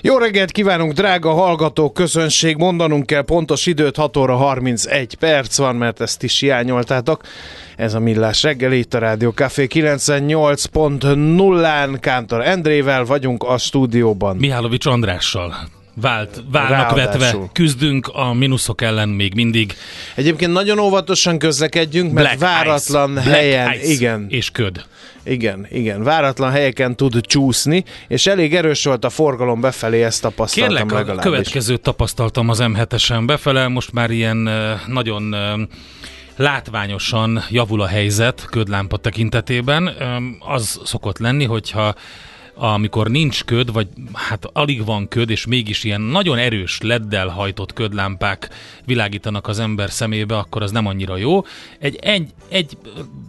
Jó reggelt kívánunk, drága hallgató közönség! Mondanunk kell pontos időt, 6 óra 31 perc van, mert ezt is hiányoltátok. Ez a Millás reggel, itt a Rádió Café 98.0-án Kántor Endrével vagyunk a stúdióban. Mihálovics Andrással vált, válnak Ráadásul. vetve. Küzdünk a mínuszok ellen még mindig. Egyébként nagyon óvatosan közlekedjünk, mert Black váratlan ice. helyen, Black ice igen, És köd. igen, igen, váratlan helyeken tud csúszni, és elég erős volt a forgalom befelé, ezt tapasztaltam Kérlek, a legalábbis. következőt tapasztaltam az M7-esen befele, most már ilyen nagyon látványosan javul a helyzet ködlámpa tekintetében. Az szokott lenni, hogyha amikor nincs köd, vagy hát alig van köd, és mégis ilyen nagyon erős leddel hajtott ködlámpák világítanak az ember szemébe, akkor az nem annyira jó. Egy, egy, egy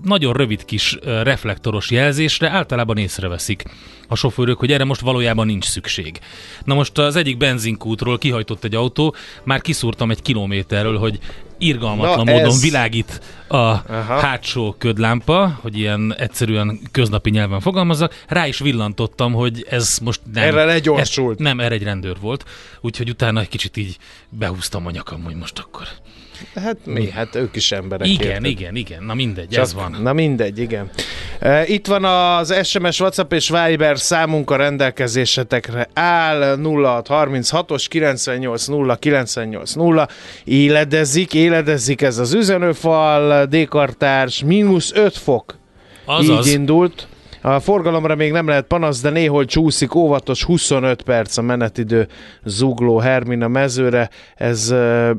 nagyon rövid kis reflektoros jelzésre általában észreveszik a sofőrök, hogy erre most valójában nincs szükség. Na most az egyik benzinkútról kihajtott egy autó, már kiszúrtam egy kilométerről, hogy irgalmatlan Na, módon ez- világít a Aha. hátsó ködlámpa, hogy ilyen egyszerűen köznapi nyelven fogalmazzak, rá is villantottam, hogy ez most nem... Erre legyorsult. Ez, nem, erre egy rendőr volt, úgyhogy utána egy kicsit így behúztam a nyakam, hogy most akkor... Hát mi? Hát ők is emberek. Igen, érted? igen, igen, na mindegy, Csak- ez van. Na mindegy, igen. E, Itt van az SMS, WhatsApp és Viber számunk a rendelkezésetekre áll 0636-os 98 0 98 0 éledezik, éledezik ez az üzenőfal, D-kartárs, mínusz 5 fok. Azaz, Így indult. A forgalomra még nem lehet panasz, de néhol csúszik, óvatos 25 perc a menetidő zugló Hermina mezőre, ez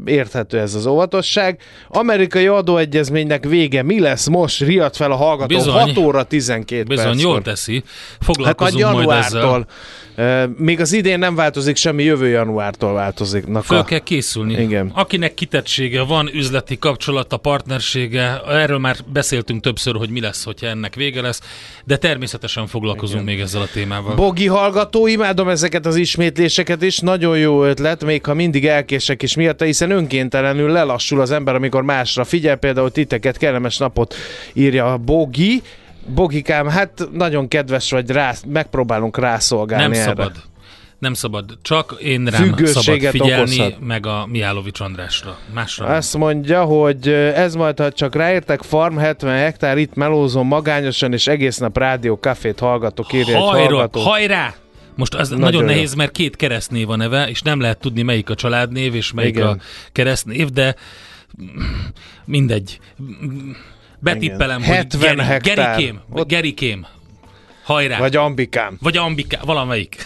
érthető ez az óvatosság. Amerikai adóegyezménynek vége, mi lesz most? Riadt fel a hallgató, Bizony. 6 óra 12 bizony perc. jól teszi, Hát foglalkozunk majd ezzel. Még az idén nem változik semmi, jövő januártól változik. Föl a... kell készülni. Igen. Akinek kitettsége van, üzleti kapcsolata, partnersége, erről már beszéltünk többször, hogy mi lesz, hogyha ennek vége lesz, de természetesen foglalkozunk még ezzel a témával. Bogi hallgató, imádom ezeket az ismétléseket is, nagyon jó ötlet, még ha mindig elkések is miatta, hiszen önkéntelenül lelassul az ember, amikor másra figyel, például titeket, kellemes napot írja a Bogi. Bogikám, hát nagyon kedves vagy, rá, megpróbálunk rászolgálni nem erre. szabad. Nem szabad. Csak én rám szabad figyelni, okozhat. meg a Mihálovics Andrásra. Másra nem. Azt mondja, hogy ez majd, ha csak ráértek, farm 70 hektár, itt melózom magányosan, és egész nap rádió kafét hallgatok, írja egy Hajra, hallgató. hajrá! Most az nagyon, Nagyon nehéz, mert két keresztnév a neve, és nem lehet tudni, melyik a családnév, és melyik Igen. a keresztnév, de mindegy. Betippelem, Igen. hogy 70 Geri, hektár. Gerikém, Ott- Gerikém. Hajrá! Vagy Ambikám. Vagy Ambika, valamelyik.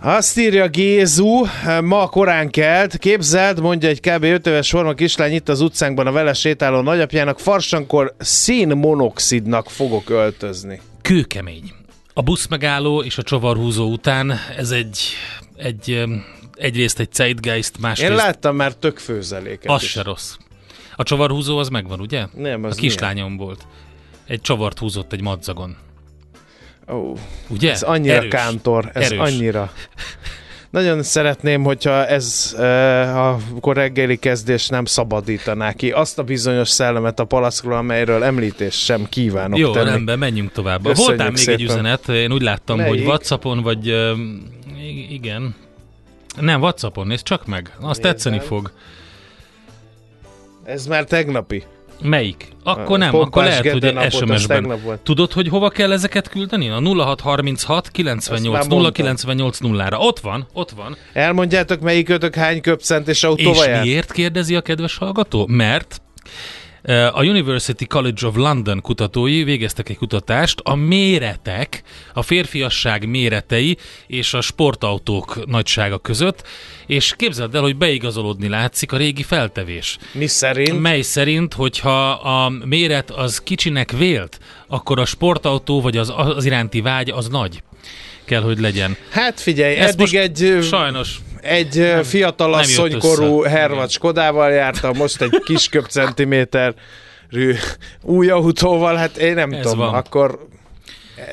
Azt írja Gézu, ma korán kelt, képzeld, mondja egy kb. 5 éves forma kislány itt az utcánkban a vele sétáló nagyapjának, farsankor szénmonoxidnak fogok öltözni. Kőkemény. A busz megálló és a csavarhúzó után ez egy egy öm, egyrészt egy zeitgeist, másrészt Én láttam már tök főzeléket az is. se rossz. A csavarhúzó az megvan, ugye? Nem, a az kislányom volt. Egy csavart húzott egy madzagon. Ó, Ugye? ez annyira Erős. kántor, ez Erős. annyira. Nagyon szeretném, hogyha ez uh, akkor reggeli kezdés nem szabadítaná ki azt a bizonyos szellemet a palackról, amelyről említést sem kívánok Jó, tenni. rendben, menjünk tovább. Köszönjük Voltál még egy szépen. üzenet, én úgy láttam, Melyik? hogy Whatsappon, vagy i- igen. Nem, Whatsappon, nézd csak meg. Azt Nézem. tetszeni fog. Ez már tegnapi. Melyik? Akkor A nem, akkor lehet, hogy SMS-ben. Tudod, hogy hova kell ezeket küldeni? A 0636 98 Azt már 0 98 0-ra. Ott van, ott van. Elmondjátok, melyikőtök hány köpcent és És autóval jár? miért kérdezi a kedves hallgató? Mert a University College of London kutatói végeztek egy kutatást a méretek, a férfiasság méretei és a sportautók nagysága között, és képzeld el, hogy beigazolódni látszik a régi feltevés. Mi szerint? Mely szerint, hogyha a méret az kicsinek vélt, akkor a sportautó vagy az, az iránti vágy az nagy kell, hogy legyen. Hát figyelj, Ez eddig egy, Sajnos egy nem, fiatal nem jött asszonykorú össze. hervat Skodával jártam, most egy kis köpcentiméter új autóval, hát én nem Ez tudom, van. akkor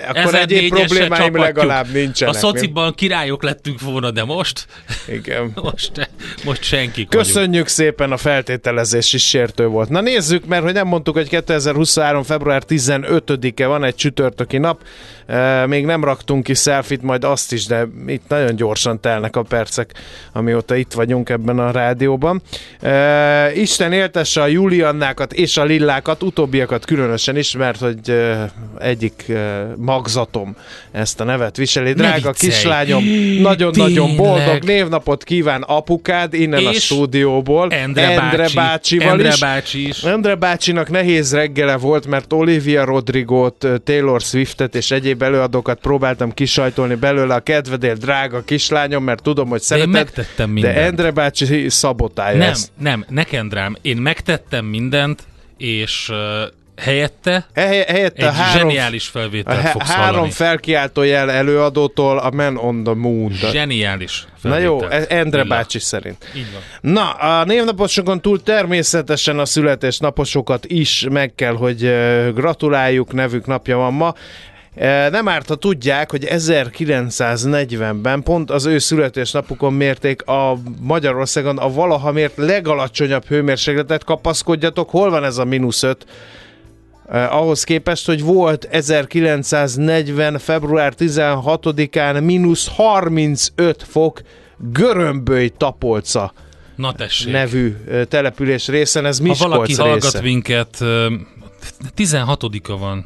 akkor 1004-esre egyéb problémáim csapatjuk. legalább A nincsenek. szociban királyok lettünk volna, de most? Igen. most, most vagyunk. Köszönjük szépen, a feltételezés is sértő volt. Na nézzük, mert hogy nem mondtuk, hogy 2023. február 15-e van egy csütörtöki nap. E, még nem raktunk ki selfit, majd azt is, de itt nagyon gyorsan telnek a percek, amióta itt vagyunk ebben a rádióban. E, Isten éltesse a Juliannákat és a Lillákat, utóbbiakat különösen is, mert hogy e, egyik magzatom ezt a nevet viseli. Drága viccelj. kislányom, nagyon-nagyon boldog névnapot kíván apukád innen a És stúdióból. Endre, bácsi, bácsival Endre is. bácsi is. Endre bácsinak nehéz reggele volt, mert Olivia Rodrigot, Taylor Swiftet és egyéb előadókat próbáltam kisajtolni belőle a kedvedél, drága kislányom, mert tudom, hogy De én szereted. megtettem de mindent. Endre bácsi szabotálja nem, ezt. nem, neked rám. Én megtettem mindent, és helyette Ehely- Helyette egy három, zseniális felvételt he- fogsz három hallani. felkiáltó jel előadótól a Man on the Moon. Zseniális Na felvételt. jó, ez Endre Lilla. bácsi szerint. Így van. Na, a névnaposokon túl természetesen a születésnaposokat is meg kell, hogy gratuláljuk, nevük napja van ma. E, Nem árt, ha tudják, hogy 1940-ben pont az ő születésnapukon mérték a Magyarországon a valaha mért legalacsonyabb hőmérsékletet. Kapaszkodjatok, hol van ez a mínusz 5? Eh, ahhoz képest, hogy volt 1940. február 16-án mínusz 35 fok Görömböly Tapolca Na tessék. nevű település részen, ez ha Miskolc valaki hallgat része. minket, ö, 16-a van.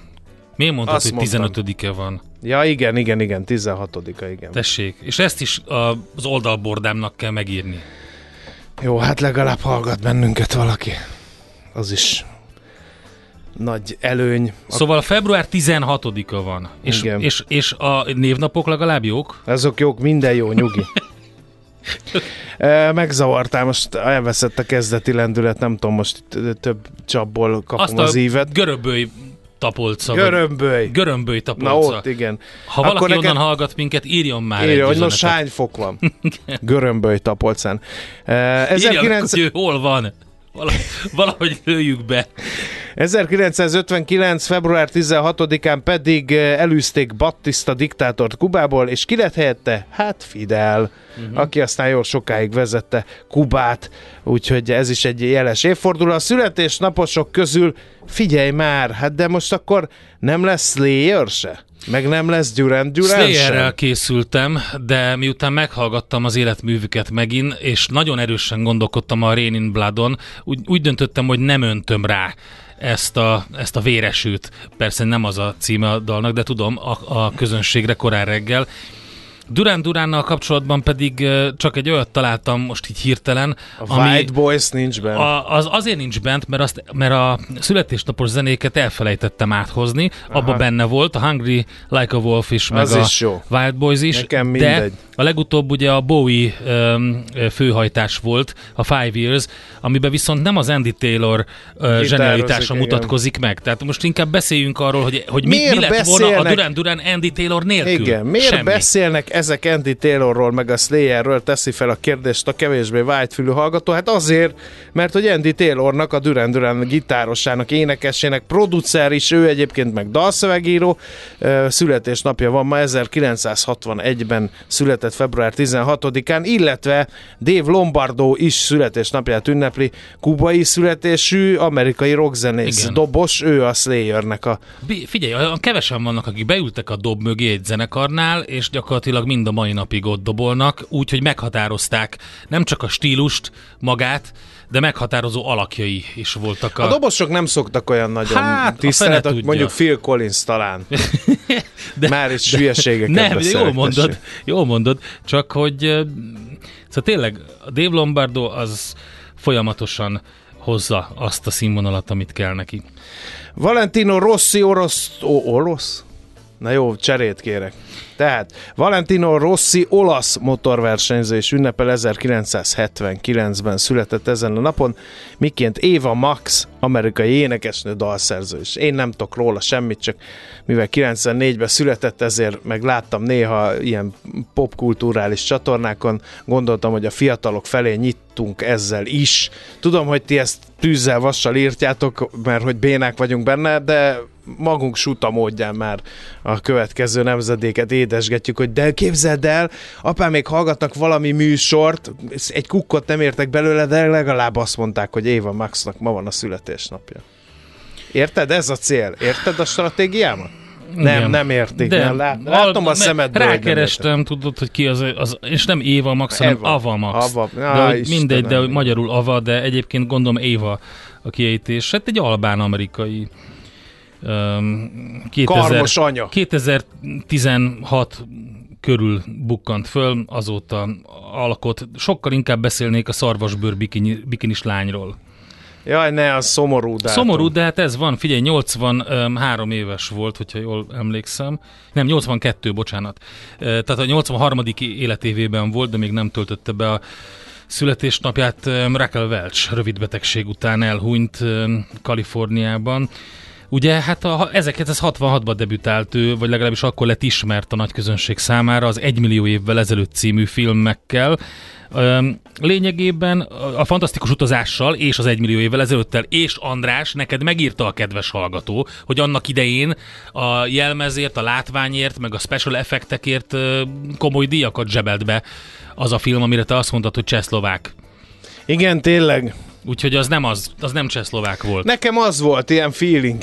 Miért mondtad, Azt hogy mondtam. 15-e van? Ja, igen, igen, igen, 16-a, igen. Tessék. És ezt is az oldalbordámnak kell megírni. Jó, hát legalább hallgat bennünket valaki. Az is nagy előny. Szóval február 16-a van. És, Igen. és, és a névnapok legalább jók? Azok jók, minden jó, nyugi. E, Megzavartál, most elveszett a kezdeti lendület, nem tudom, most több csapból kapom Azt az a ívet. göröböly tapolca. Görömböly. Görömböly Na tapolca. ott, igen. Ha valaki Akkor onnan neked- hallgat minket, írjon már Írja, egy hogy üzenetet. nos hány fok van. Görömböly tapolcán. E, Írja, 19... hogy ő hol van. Valahogy lőjük be. 1959. február 16-án pedig eh, elűzték Battista diktátort Kubából, és ki lett helyette? Hát Fidel, uh-huh. aki aztán jól sokáig vezette Kubát, úgyhogy ez is egy jeles évforduló. A születésnaposok közül figyelj már, hát de most akkor nem lesz Slayer se? Meg nem lesz Duran Duran Slayerrel készültem, de miután meghallgattam az életművüket megint, és nagyon erősen gondolkodtam a Rain in Bloodon, úgy, úgy döntöttem, hogy nem öntöm rá ezt a, ezt a véresült. Persze nem az a címe a dalnak, de tudom, a, a közönségre korán reggel. Durán Duránnal kapcsolatban pedig csak egy olyat találtam most így hirtelen, A White Boys nincs benne. a, az azért nincs bent, mert, azt, mert a születésnapos zenéket elfelejtettem áthozni. Aha. Abba benne volt a Hungry Like a Wolf is, meg Az a is jó. Wild Boys is. Nekem de a legutóbb ugye a Bowie um, főhajtás volt, a Five Years, amiben viszont nem az Andy Taylor uh, zsenialitása igen. mutatkozik meg. Tehát most inkább beszéljünk arról, hogy, hogy mi, Miért mi lett volna a Duran Duran Andy Taylor nélkül. Igen, miért Semmi. beszélnek ezek Andy Taylorról meg a Slayerről teszi fel a kérdést a kevésbé vágyfülű hallgató? Hát azért, mert hogy Andy Taylornak, a Duran Duran gitárosának, énekesének, producer is, ő egyébként meg dalszövegíró, születésnapja van ma 1961-ben született február 16-án, illetve Dave Lombardo is születésnapját ünnepli, kubai születésű amerikai rockzenész, Igen. dobos, ő a Slayernek a Figyelj, olyan kevesen vannak, akik beültek a dob mögé egy zenekarnál, és gyakorlatilag mind a mai napig ott dobolnak, úgyhogy meghatározták nem csak a stílust, magát, de meghatározó alakjai is voltak a... A dobosok nem szoktak olyan nagyon Hát, a tisztelet, fene tudja. mondjuk Phil Collins talán. de, Már is hülyeségeket nem, de jól mondod, jól mondod, csak hogy szóval tényleg a Dave Lombardo az folyamatosan hozza azt a színvonalat, amit kell neki. Valentino Rossi orosz... Ó, orosz? Na jó, cserét kérek. Tehát Valentino Rossi olasz motorversenyző és ünnepel 1979-ben született ezen a napon, miként Eva Max, amerikai énekesnő dalszerző. És én nem tudok róla semmit, csak mivel 94-ben született, ezért meg láttam néha ilyen popkulturális csatornákon, gondoltam, hogy a fiatalok felé nyittunk ezzel is. Tudom, hogy ti ezt tűzzel, vassal írtjátok, mert hogy bénák vagyunk benne, de magunk suta módján már a következő nemzedéket édesgetjük, hogy de képzeld el, apám még hallgatnak valami műsort, egy kukkot nem értek belőle, de legalább azt mondták, hogy Éva Maxnak ma van a születésnapja. Érted? Ez a cél. Érted a stratégiámat? Nem, Igen. nem értik. nem. Lát, látom a me- szemedből, Rákerestem, tudod, hogy ki az, az, és nem Éva Max, hanem Eva. Ava Max. Ava. de Á, hogy mindegy, de hogy magyarul Ava, de egyébként gondolom Éva a kiejtés. Hát egy albán-amerikai um, 2000, Karmos anya. 2016 körül bukkant föl, azóta alkot. Sokkal inkább beszélnék a szarvasbőr bikini, bikinis lányról. Jaj, ne, az szomorú dátum. Szomorú, de hát ez van. Figyelj, 83 éves volt, hogyha jól emlékszem. Nem, 82, bocsánat. Tehát a 83. életévében volt, de még nem töltötte be a születésnapját. Raquel Welch rövid betegség után elhunyt Kaliforniában. Ugye, hát a 1966-ban debütált ő, vagy legalábbis akkor lett ismert a nagy közönség számára az 1 millió évvel ezelőtt című filmekkel. Lényegében a fantasztikus utazással és az 1 millió évvel ezelőttel, és András, neked megírta a kedves hallgató, hogy annak idején a jelmezért, a látványért, meg a special effektekért komoly díjakat zsebelt be az a film, amire te azt mondtad, hogy csehszlovák. Igen, tényleg. Úgyhogy az nem az, az nem csehszlovák volt. Nekem az volt, ilyen feeling.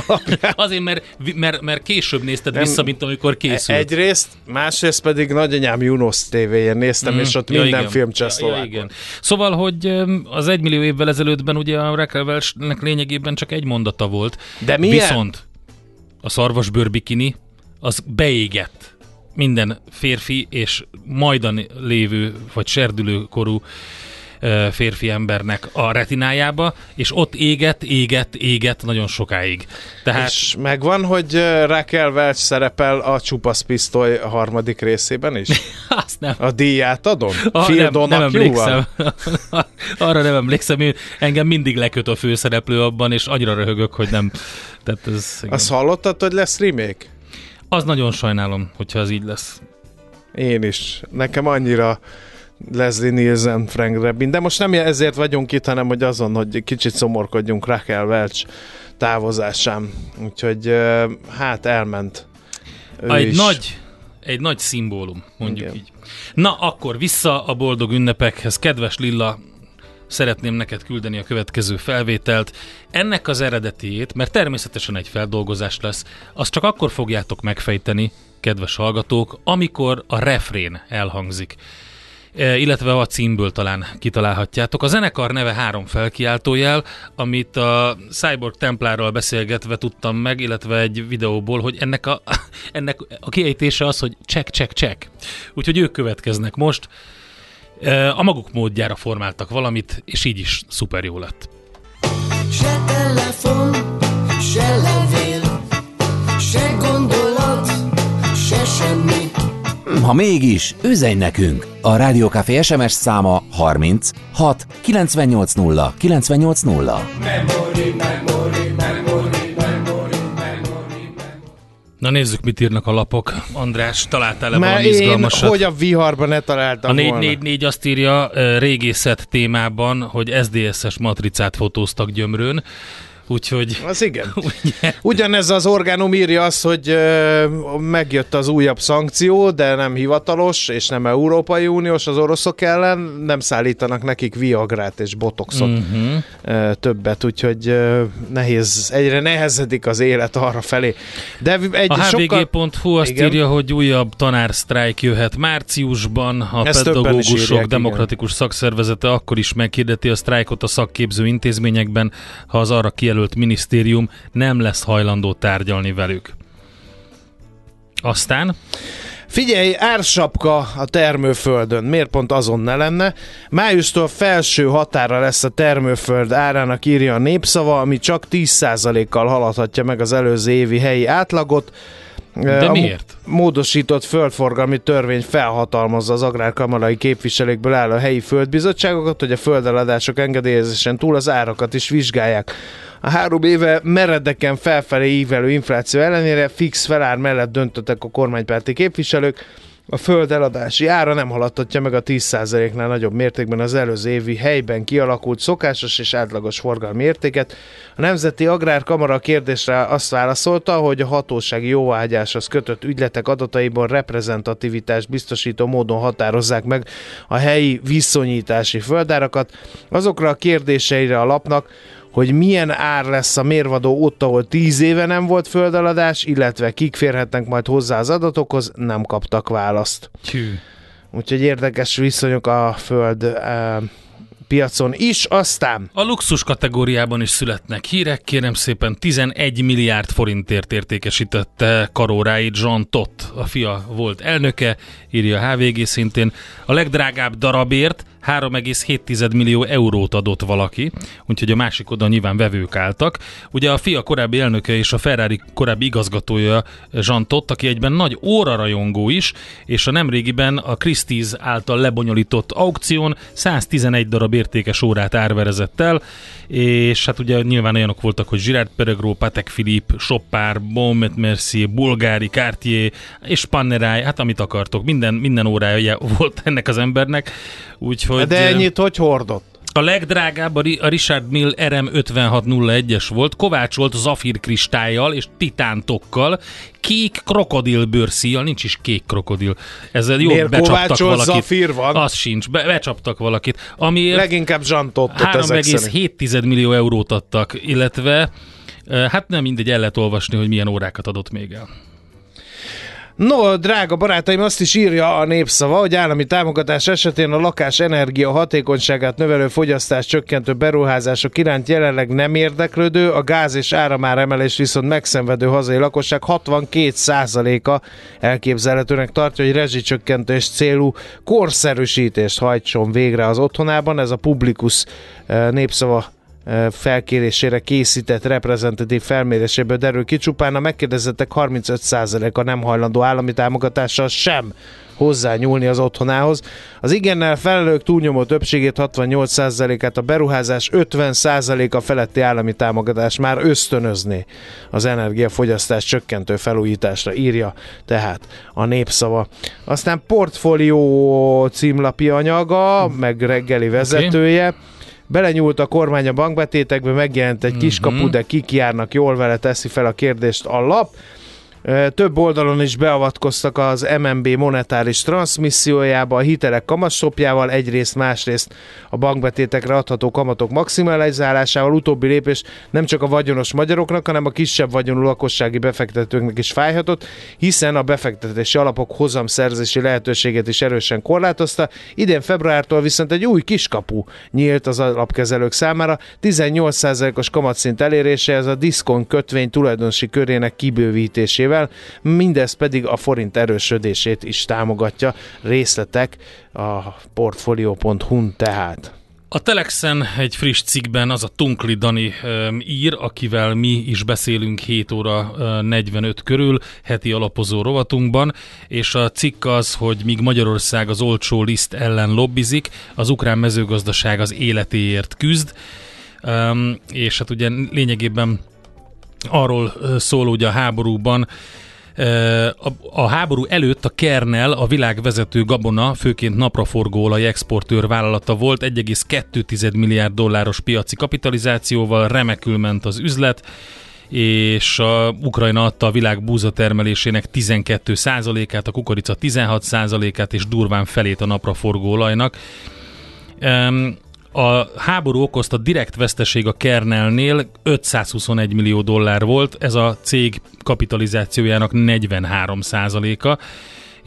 Azért, mert, mert, mert később nézted Nem. vissza, mint amikor készült. Egyrészt, másrészt pedig nagyanyám Junos TV-jén néztem, mm. és ott Ja, minden igen. film Ja, csehszlovák ja, igen. volt. Szóval, hogy az egy millió évvel ezelőttben ugye a Raquel Welchnek lényegében csak egy mondata volt. De milyen? Viszont a szarvasbőr bikini az beégett minden férfi és majdan lévő vagy serdülő korú ö, férfi embernek a retinájába, és ott égett, égett, égett nagyon sokáig. Tehát És megvan, hogy Raquel Welch szerepel a Csupasz Pisztoly harmadik részében is? azt nem. A díját adom? Ah, Phil nem, nem emlékszem. Arra nem emlékszem, én, engem mindig leköt a főszereplő abban, és annyira röhögök, hogy nem. Tehát ez, igen. Azt hallottad, hogy lesz remake? Az nagyon sajnálom, hogyha az így lesz. Én is. Nekem annyira Leslie Nielsen, Frank Drebin, de most nem ezért vagyunk itt, hanem hogy azon, hogy kicsit szomorkodjunk Raquel Welch távozásán. Úgyhogy hát elment. Ő Egy is. nagy, egy nagy szimbólum, mondjuk Igen. így. Na, akkor vissza a boldog ünnepekhez. Kedves Lilla, szeretném neked küldeni a következő felvételt. Ennek az eredetiét, mert természetesen egy feldolgozás lesz, azt csak akkor fogjátok megfejteni, kedves hallgatók, amikor a refrén elhangzik. E, illetve a címből talán kitalálhatjátok. A zenekar neve három felkiáltójel, amit a Cyborg Templárral beszélgetve tudtam meg, illetve egy videóból, hogy ennek a, ennek a kiejtése az, hogy check, check, check. Úgyhogy ők következnek most. E, A maguk módjára formáltak valamit, és így is szuper jó lett. Se telefon, se levél, se gondolat, se semmi. Ha mégis, üzenj nekünk! A Rádiókafé SMS száma 30 6 980 980. Na Na nézzük, mit írnak a lapok. András, találtál-e Mert valami én, izgalmasat? hogy a viharban ne találtam A volna. 444 azt írja régészet témában, hogy SDSS matricát fotóztak gyömrőn, úgyhogy Az igen. ugye, Ugyanez az orgánum írja azt, hogy megjött az újabb szankció, de nem hivatalos, és nem Európai Uniós az oroszok ellen, nem szállítanak nekik Viagrát és Botoxot uh-huh. többet, úgyhogy nehéz, egyre nehezedik az élet arra felé. De egy A sokkal... hvg.hu azt Igen. írja, hogy újabb tanársztrájk jöhet márciusban. A Ezt pedagógusok írják, demokratikus szakszervezete akkor is meghirdeti a sztrájkot a szakképző intézményekben, ha az arra kijelölt minisztérium nem lesz hajlandó tárgyalni velük. Aztán Figyelj, ársapka a termőföldön. Miért pont azon ne lenne? Májustól felső határa lesz a termőföld árának írja a népszava, ami csak 10%-kal haladhatja meg az előző évi helyi átlagot. De a miért? módosított földforgalmi törvény felhatalmazza az agrárkamarai képviselőkből álló helyi földbizottságokat, hogy a földeladások engedélyezésen túl az árakat is vizsgálják. A három éve meredeken felfelé ívelő infláció ellenére fix felár mellett döntöttek a kormánypárti képviselők, a föld eladási ára nem haladtatja meg a 10%-nál nagyobb mértékben az előző évi helyben kialakult szokásos és átlagos forgalmi értéket. A Nemzeti Agrárkamara a kérdésre azt válaszolta, hogy a hatósági jóváhagyáshoz kötött ügyletek adataiban reprezentativitás biztosító módon határozzák meg a helyi viszonyítási földárakat. Azokra a kérdéseire a lapnak, hogy milyen ár lesz a mérvadó ott, ahol 10 éve nem volt földeladás, illetve kik férhetnek majd hozzá az adatokhoz, nem kaptak választ. Tű. Úgyhogy érdekes viszonyok a föld eh, piacon is. Aztán A luxus kategóriában is születnek hírek, kérem szépen 11 milliárd forintért értékesítette karóráit Jean Tott, a fia volt elnöke, írja a HVG szintén. A legdrágább darabért 3,7 millió eurót adott valaki, úgyhogy a másik oda nyilván vevők álltak. Ugye a fia korábbi elnöke és a Ferrari korábbi igazgatója Jean Tott, aki egyben nagy órarajongó is, és a nemrégiben a Christie's által lebonyolított aukción 111 darab értékes órát árverezett el, és hát ugye nyilván olyanok voltak, hogy Girard Perregaux, Patek Philippe, Chopard, Baume Mercier, Bulgari, Cartier és Panerai, hát amit akartok, minden, minden órája volt ennek az embernek, úgyhogy... de ennyit hogy hordott? A legdrágább a Ri- a Richard Mill RM5601-es volt, kovácsolt zafír kristályjal és titántokkal, kék krokodilbőrszíjjal, nincs is kék krokodil. Ezzel jó Miért becsaptak valakit. zafír van? Az sincs, be, becsaptak valakit. Amiért Leginkább zsantottot ezek szerint. 3,7 millió eurót adtak, illetve hát nem mindegy, el lehet olvasni, hogy milyen órákat adott még el. No, drága barátaim, azt is írja a népszava, hogy állami támogatás esetén a lakás energia hatékonyságát növelő fogyasztás csökkentő beruházások iránt jelenleg nem érdeklődő, a gáz és áramár emelés viszont megszenvedő hazai lakosság 62%-a elképzelhetőnek tartja, hogy rezsicsökkentés célú korszerűsítést hajtson végre az otthonában. Ez a Publikus eh, népszava felkérésére készített reprezentatív felméréséből derül ki. Csupán a megkérdezettek 35%-a nem hajlandó állami támogatással sem hozzányúlni az otthonához. Az igennel felelők túlnyomó többségét 68%-át a beruházás 50%-a feletti állami támogatás már ösztönözné az energiafogyasztás csökkentő felújításra, írja tehát a népszava. Aztán portfólió címlapi anyaga, meg reggeli vezetője. Belenyúlt a kormány a bankbetétekbe, megjelent egy kiskapu, de kik járnak jól vele, teszi fel a kérdést a lap. Több oldalon is beavatkoztak az MNB monetáris transmissziójába, a hitelek kamatstopjával, egyrészt, másrészt a bankbetétekre adható kamatok maximalizálásával. Utóbbi lépés nem csak a vagyonos magyaroknak, hanem a kisebb vagyonú lakossági befektetőknek is fájhatott, hiszen a befektetési alapok hozamszerzési lehetőséget is erősen korlátozta. Idén februártól viszont egy új kiskapu nyílt az alapkezelők számára. 18%-os kamatszint elérése ez a diszkon kötvény tulajdonosi körének kibővítésével, mindez pedig a forint erősödését is támogatja. Részletek a portfolio.hu-n tehát. A Telexen egy friss cikkben az a Tunkli Dani um, ír, akivel mi is beszélünk 7 óra uh, 45 körül heti alapozó rovatunkban, és a cikk az, hogy míg Magyarország az olcsó liszt ellen lobbizik, az ukrán mezőgazdaság az életéért küzd, um, és hát ugye lényegében arról szól ugye a háborúban A, háború előtt a Kernel a világ vezető gabona, főként napraforgóolaj exportőr vállalata volt, 1,2 milliárd dolláros piaci kapitalizációval, remekül ment az üzlet, és a Ukrajna adta a világ búza termelésének 12%-át, a kukorica 16%-át, és durván felét a napraforgó olajnak. A háború okozta direkt veszteség a Kernelnél 521 millió dollár volt, ez a cég kapitalizációjának 43 a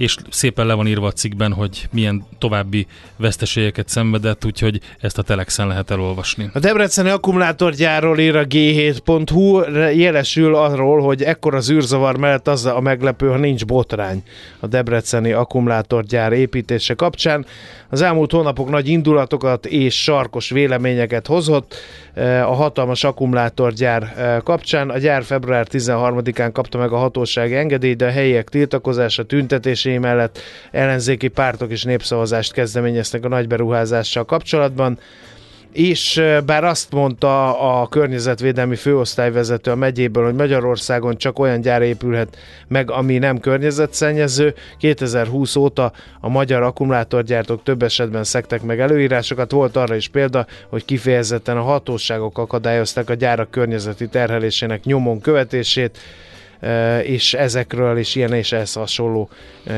és szépen le van írva a cikkben, hogy milyen további veszteségeket szenvedett, úgyhogy ezt a Telexen lehet elolvasni. A Debreceni akkumulátorgyárról ír a G7.hu, jelesül arról, hogy ekkor az űrzavar mellett az a meglepő, ha nincs botrány a Debreceni akkumulátorgyár építése kapcsán. Az elmúlt hónapok nagy indulatokat és sarkos véleményeket hozott eh, a hatalmas akkumulátorgyár eh, kapcsán. A gyár február 13-án kapta meg a hatóság engedélyt, de a helyiek tiltakozása, tüntetésé mellett. Ellenzéki pártok is népszavazást kezdeményeztek a nagy beruházással kapcsolatban. És bár azt mondta a környezetvédelmi főosztályvezető a megyéből, hogy Magyarországon csak olyan gyár épülhet meg, ami nem környezetszennyező, 2020 óta a magyar akkumulátorgyártók több esetben szektek meg előírásokat, volt arra is példa, hogy kifejezetten a hatóságok akadályozták a gyárak környezeti terhelésének nyomon követését, és ezekről és ilyen és ehhez hasonló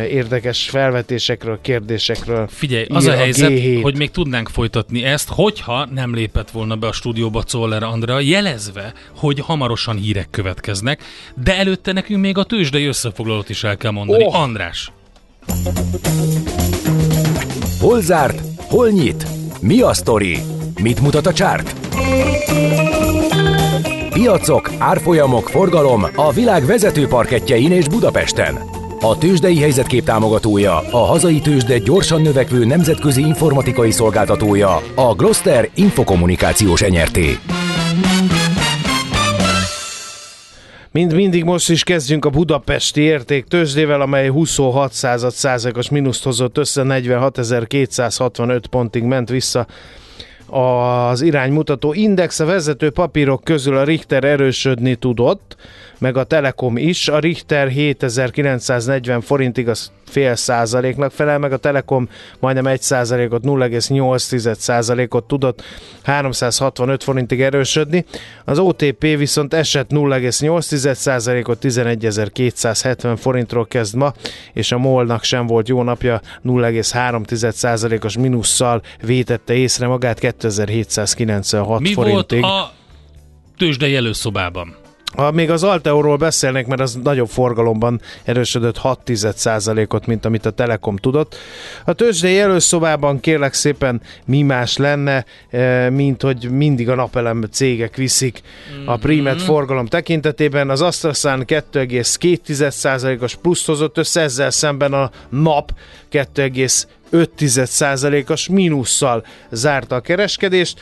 érdekes felvetésekről, kérdésekről. Figyelj, az a helyzet, a hogy még tudnánk folytatni ezt, hogyha nem lépett volna be a stúdióba Czoller Andrea, jelezve, hogy hamarosan hírek következnek, de előtte nekünk még a tőzsdei összefoglalót is el kell mondani. Oh. András! Hol zárt? Hol nyit? Mi a sztori? Mit mutat a csárt? Piacok, árfolyamok, forgalom a világ vezető parketjein és Budapesten. A tőzsdei helyzetkép támogatója, a hazai tőzsde gyorsan növekvő nemzetközi informatikai szolgáltatója, a Gloster Infokommunikációs enyerté. Mind mindig most is kezdjünk a budapesti érték tőzsdével, amely 26 százalékos mínuszt hozott össze, 46.265 pontig ment vissza az iránymutató index a vezető papírok közül a Richter erősödni tudott, meg a Telekom is. A Richter 7940 forintig az fél százaléknak felel, meg a Telekom majdnem 1 százalékot, 0,8 százalékot tudott 365 forintig erősödni. Az OTP viszont esett 0,8 százalékot 11.270 forintról kezd ma, és a MOL-nak sem volt jó napja, 0,3 százalékos mínusszal vétette észre magát 2796 Mi forintig. volt a tőzsdei előszobában? Ha még az Alteóról beszélnek, mert az nagyobb forgalomban erősödött 6 ot mint amit a Telekom tudott. A tőzsdei előszobában kérlek szépen mi más lenne, eh, mint hogy mindig a napelem cégek viszik a primet mhm. forgalom tekintetében. Az AstraZan 2,2%-os plusz hozott össze, ezzel szemben a nap 2,5%-os mínusszal zárta a kereskedést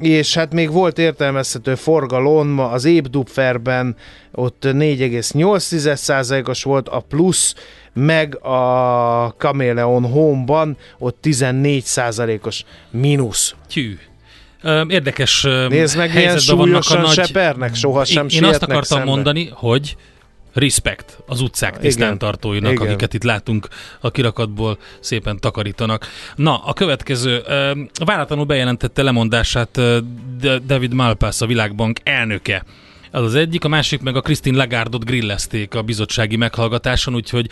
és hát még volt értelmezhető forgalom az Ébdupferben, ott 4,8%-os volt a plusz, meg a Chameleon Home-ban ott 14%-os mínusz. Tyű. Érdekes Nézd meg, milyen súlyosan nagy... sepernek, sohasem Én, én azt akartam szembe. mondani, hogy respect az utcák tisztántartóinak, Igen. akiket itt látunk a kirakatból szépen takarítanak. Na, a következő, váratlanul bejelentette lemondását David Malpass, a Világbank elnöke. Az az egyik, a másik meg a Christine Lagardot grillezték a bizottsági meghallgatáson, úgyhogy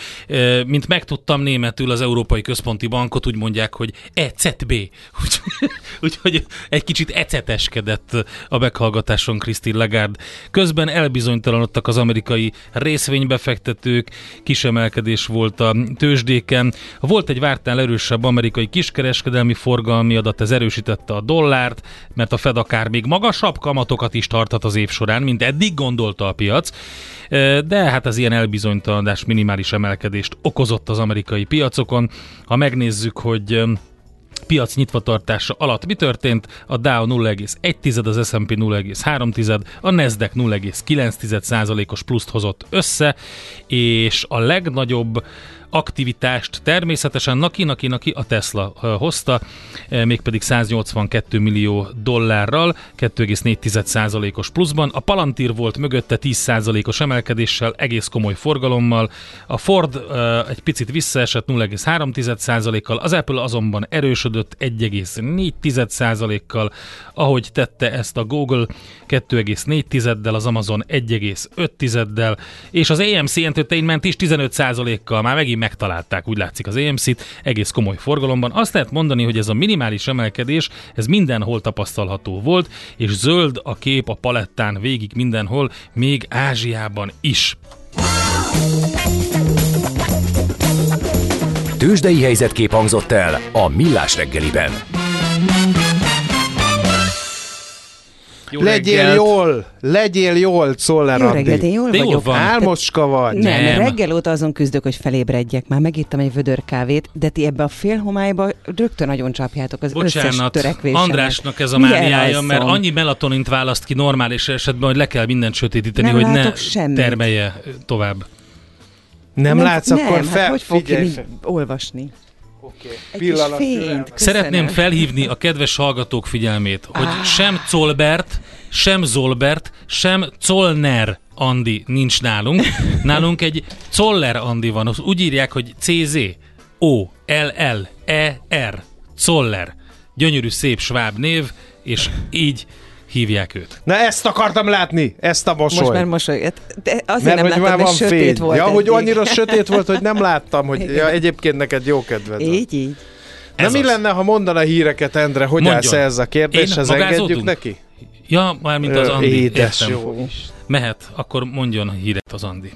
mint megtudtam németül az Európai Központi Bankot, úgy mondják, hogy ECB. Úgyhogy egy kicsit eceteskedett a meghallgatáson Christine Lagarde. Közben elbizonytalanodtak az amerikai részvénybefektetők, kisemelkedés volt a tőzsdéken. Volt egy vártán erősebb amerikai kiskereskedelmi forgalmi adat, ez erősítette a dollárt, mert a Fed akár még magasabb kamatokat is tarthat az év során, mint eddig gondolta a piac, de hát az ilyen elbizonytalanodás minimális emelkedést okozott az amerikai piacokon. Ha megnézzük, hogy piac nyitvatartása alatt mi történt? A Dow 0,1, az S&P 0,3, a Nasdaq 0,9 os pluszt hozott össze, és a legnagyobb aktivitást. Természetesen Naki, Naki, Naki a Tesla hozta, mégpedig 182 millió dollárral, 2,4%-os pluszban. A Palantir volt mögötte 10%-os emelkedéssel, egész komoly forgalommal. A Ford egy picit visszaesett 0,3%-kal, az Apple azonban erősödött 1,4%-kal, ahogy tette ezt a Google 2,4-del, az Amazon 1,5-del, és az AMC Entertainment is 15%-kal már megint megtalálták, úgy látszik az AMC-t, egész komoly forgalomban. Azt lehet mondani, hogy ez a minimális emelkedés, ez mindenhol tapasztalható volt, és zöld a kép a palettán végig mindenhol, még Ázsiában is. Tőzsdei helyzetkép hangzott el a Millás reggeliben. Jó Legyél reggelt! jól, legyél jól, Czoller Jó reggelt, én jól De jó vagyok. van. Álmocska vagy. Nem, Nem. reggel óta azon küzdök, hogy felébredjek. Már megittam egy vödör kávét, de ti ebbe a félhomályba rögtön nagyon csapjátok az összes Bocsánat, törekvésemet. Andrásnak ez a mániája, mert annyi melatonint választ ki normális esetben, hogy le kell mindent sötétíteni, Nem hogy ne semmit. termelje tovább. Nem, látsz, nem, akkor hát fel, hogy fog figyelj ki olvasni? Oké, Egy pillanat, fényt. Szeretném felhívni a kedves hallgatók figyelmét, hogy Ah. sem Zolbert, sem Zolbert, sem Zollner Andi nincs nálunk. Nálunk egy Zoller Andi van, az úgy írják, hogy CZ, O, L, L, E, R, Zoller. Gyönyörű, szép sváb név, és így hívják őt. Na ezt akartam látni, ezt a mosolyt. Most már mosolyog. De azért Mert nem hogy láttam, már van sötét fény. volt Ja, hogy eddig. annyira sötét volt, hogy nem láttam, hogy Igen. ja, egyébként neked jó kedved van. Így, így. Na Ez mi az. lenne, ha mondana híreket, Endre? Hogy Mondjon. állsz ez a kérdéshez? Engedjük neki? Ja, mármint az Ö, Andi. édes értem. jó. Mehet, akkor mondjon híret az Andi.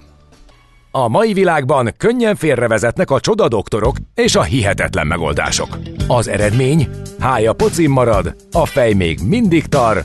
A mai világban könnyen félrevezetnek a csoda doktorok és a hihetetlen megoldások. Az eredmény? Hája pocim marad, a fej még mindig tar,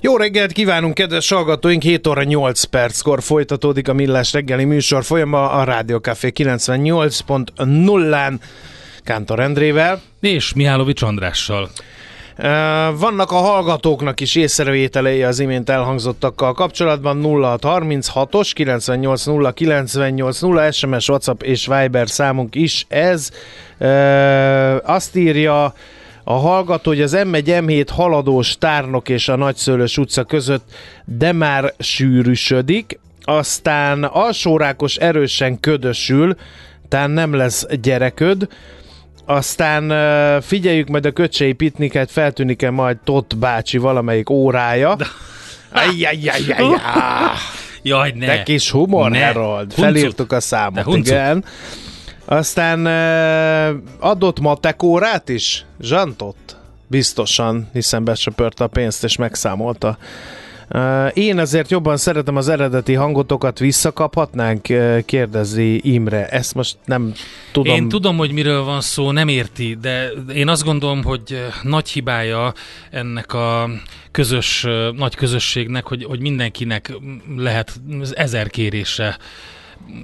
Jó reggelt kívánunk, kedves hallgatóink! 7 óra 8 perckor folytatódik a Millás reggeli műsor folyama a Rádió Café 98.0-án Kántor Endrével. És Mihálovics Andrással. Vannak a hallgatóknak is észrevételei az imént elhangzottakkal kapcsolatban 0636-os 980 980 SMS, WhatsApp és Viber számunk is ez. Azt írja a hallgató, hogy az M1 M7 haladós tárnok és a Nagyszőlős utca között de már sűrűsödik, aztán alsórákos erősen ködösül, tehát nem lesz gyereköd, aztán figyeljük majd a köcsei pitniket, feltűnik-e majd Tott bácsi valamelyik órája. Ajjajjajjajjá. Jaj, ne! Te kis humor, Ne. Huncut. Felírtuk a számot, igen. Aztán adott matek is? Zsantott? Biztosan, hiszen besöpörte a pénzt és megszámolta. Én azért jobban szeretem az eredeti hangotokat, visszakaphatnánk? Kérdezi Imre. Ezt most nem tudom. Én tudom, hogy miről van szó, nem érti, de én azt gondolom, hogy nagy hibája ennek a közös, nagy közösségnek, hogy, hogy mindenkinek lehet ezer kérése.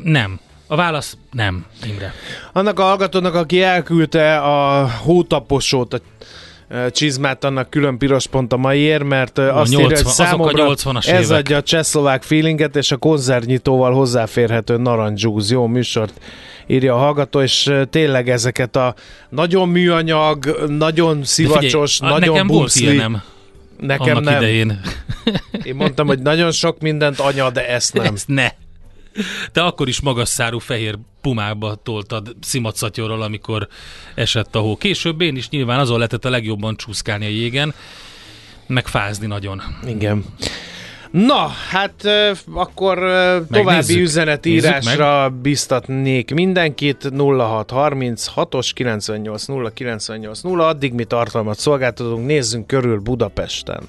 Nem. A válasz nem, Imre. Annak a hallgatónak, aki elküldte a hótaposót, a ö, csizmát, annak külön piros pont a maiért, mert ö, A azt írja, 80 hogy azok a számomra 80-as ez évek. adja a csehszlovák feelinget, és a konzervnyitóval hozzáférhető narancsúz. Jó műsort írja a hallgató, és ö, tényleg ezeket a nagyon műanyag, nagyon szivacsos, figyelj, nagyon nekem volt bumszli. ilyenem Nekem annak nem. idején. Én mondtam, hogy nagyon sok mindent anya, de ezt nem. Ezt ne. Te akkor is magas szárú fehér pumába toltad szimatszatyorral, amikor esett a hó. Később én is nyilván azon lehetett a legjobban csúszkálni a jégen, meg fázni nagyon. Igen. Na, hát akkor ö, további Megnézzük. üzenetírásra biztatnék mindenkit 0636-os 98 0 98 0 addig mi tartalmat szolgáltatunk, nézzünk körül Budapesten.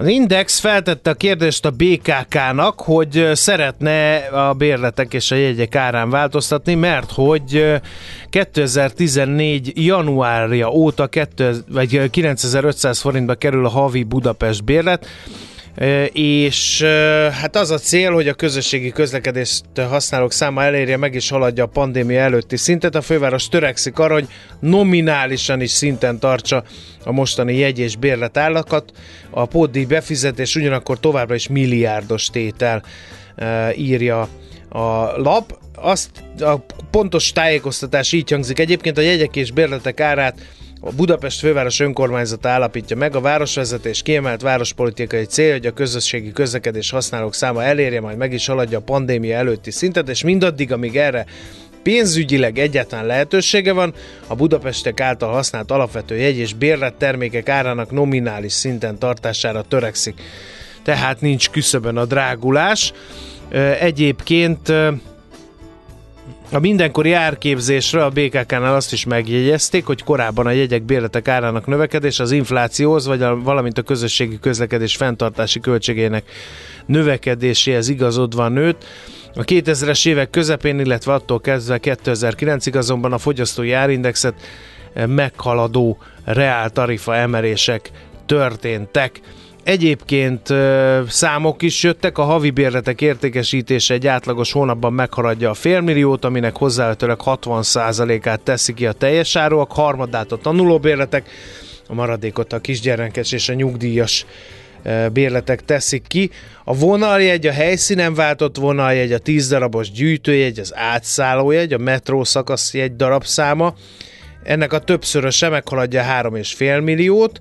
Az Index feltette a kérdést a BKK-nak, hogy szeretne a bérletek és a jegyek árán változtatni, mert hogy ö, 2014. januárja óta 2, vagy ö, 9500 forintba kerül a havi Budapest bérlet, és hát az a cél, hogy a közösségi közlekedést használók száma elérje meg és haladja a pandémia előtti szintet. A főváros törekszik arra, hogy nominálisan is szinten tartsa a mostani jegy és bérlet állakat. A pótdíj befizetés ugyanakkor továbbra is milliárdos tétel írja a lap. Azt a pontos tájékoztatás így hangzik. Egyébként a jegyek és bérletek árát a Budapest főváros önkormányzata állapítja meg, a városvezetés kiemelt várospolitikai cél, hogy a közösségi közlekedés használók száma elérje, majd meg is haladja a pandémia előtti szintet, és mindaddig, amíg erre pénzügyileg egyáltalán lehetősége van, a Budapestek által használt alapvető jegy és bérlet termékek árának nominális szinten tartására törekszik. Tehát nincs küszöbön a drágulás. Egyébként a mindenkori árképzésre a BKK-nál azt is megjegyezték, hogy korábban a jegyek bérletek árának növekedés az inflációhoz, vagy a, valamint a közösségi közlekedés fenntartási költségének növekedéséhez igazodva nőtt. A 2000-es évek közepén, illetve attól kezdve 2009-ig azonban a fogyasztói árindexet meghaladó reál tarifa emelések történtek. Egyébként számok is jöttek, a havi bérletek értékesítése egy átlagos hónapban meghaladja a félmilliót, aminek hozzávetőleg 60%-át teszi ki a teljes áruak, harmadát a tanulóbérletek, a maradékot a kisgyermekes és a nyugdíjas bérletek teszik ki. A vonaljegy, a helyszínen váltott vonaljegy, a 10 darabos gyűjtőjegy, az átszállójegy, a metró szakaszjegy darabszáma, ennek a többszöröse meghaladja 3,5 milliót,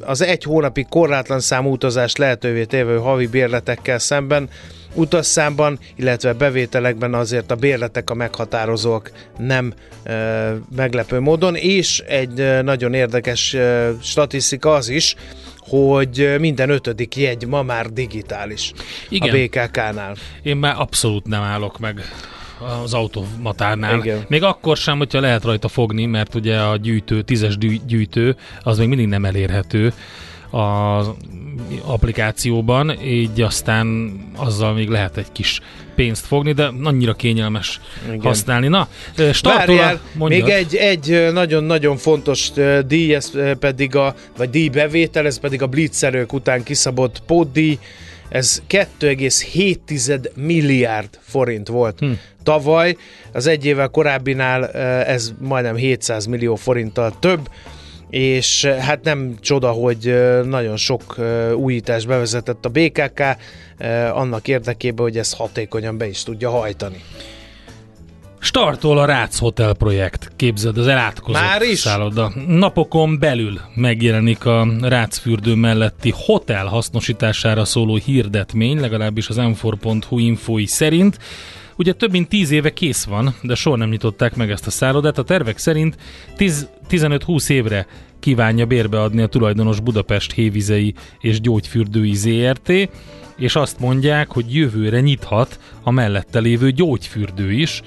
az egy hónapi korlátlan számú utazást lehetővé tévő havi bérletekkel szemben utasszámban, illetve bevételekben azért a bérletek a meghatározók nem e, meglepő módon, és egy e, nagyon érdekes e, statisztika az is, hogy minden ötödik jegy ma már digitális Igen. a BKK-nál. Én már abszolút nem állok meg az automatárnál. Igen. Még akkor sem, hogyha lehet rajta fogni, mert ugye a gyűjtő, tízes gyű- gyűjtő, az még mindig nem elérhető az applikációban, így aztán azzal még lehet egy kis pénzt fogni, de annyira kényelmes Igen. használni. Na, startol még egy, egy nagyon-nagyon fontos díj, ez pedig a, vagy díjbevétel, ez pedig a blitzerők után kiszabott pótdíj, ez 2,7 milliárd forint volt hm. tavaly, az egy évvel korábbinál ö, ez majdnem 700 millió forinttal több, és ö, hát nem csoda, hogy ö, nagyon sok újítást bevezetett a BKK annak érdekében, hogy ezt hatékonyan be is tudja hajtani. Startol a Rácz Hotel projekt. Képzeld, az elátkozott Már is? szálloda. Napokon belül megjelenik a Rácfürdő melletti hotel hasznosítására szóló hirdetmény, legalábbis az m4.hu infói szerint. Ugye több mint 10 éve kész van, de soha nem nyitották meg ezt a szállodát. A tervek szerint 10 15-20 évre kívánja bérbeadni a tulajdonos Budapest Hévizei és Gyógyfürdői ZRT, és azt mondják, hogy jövőre nyithat a mellette lévő gyógyfürdő is.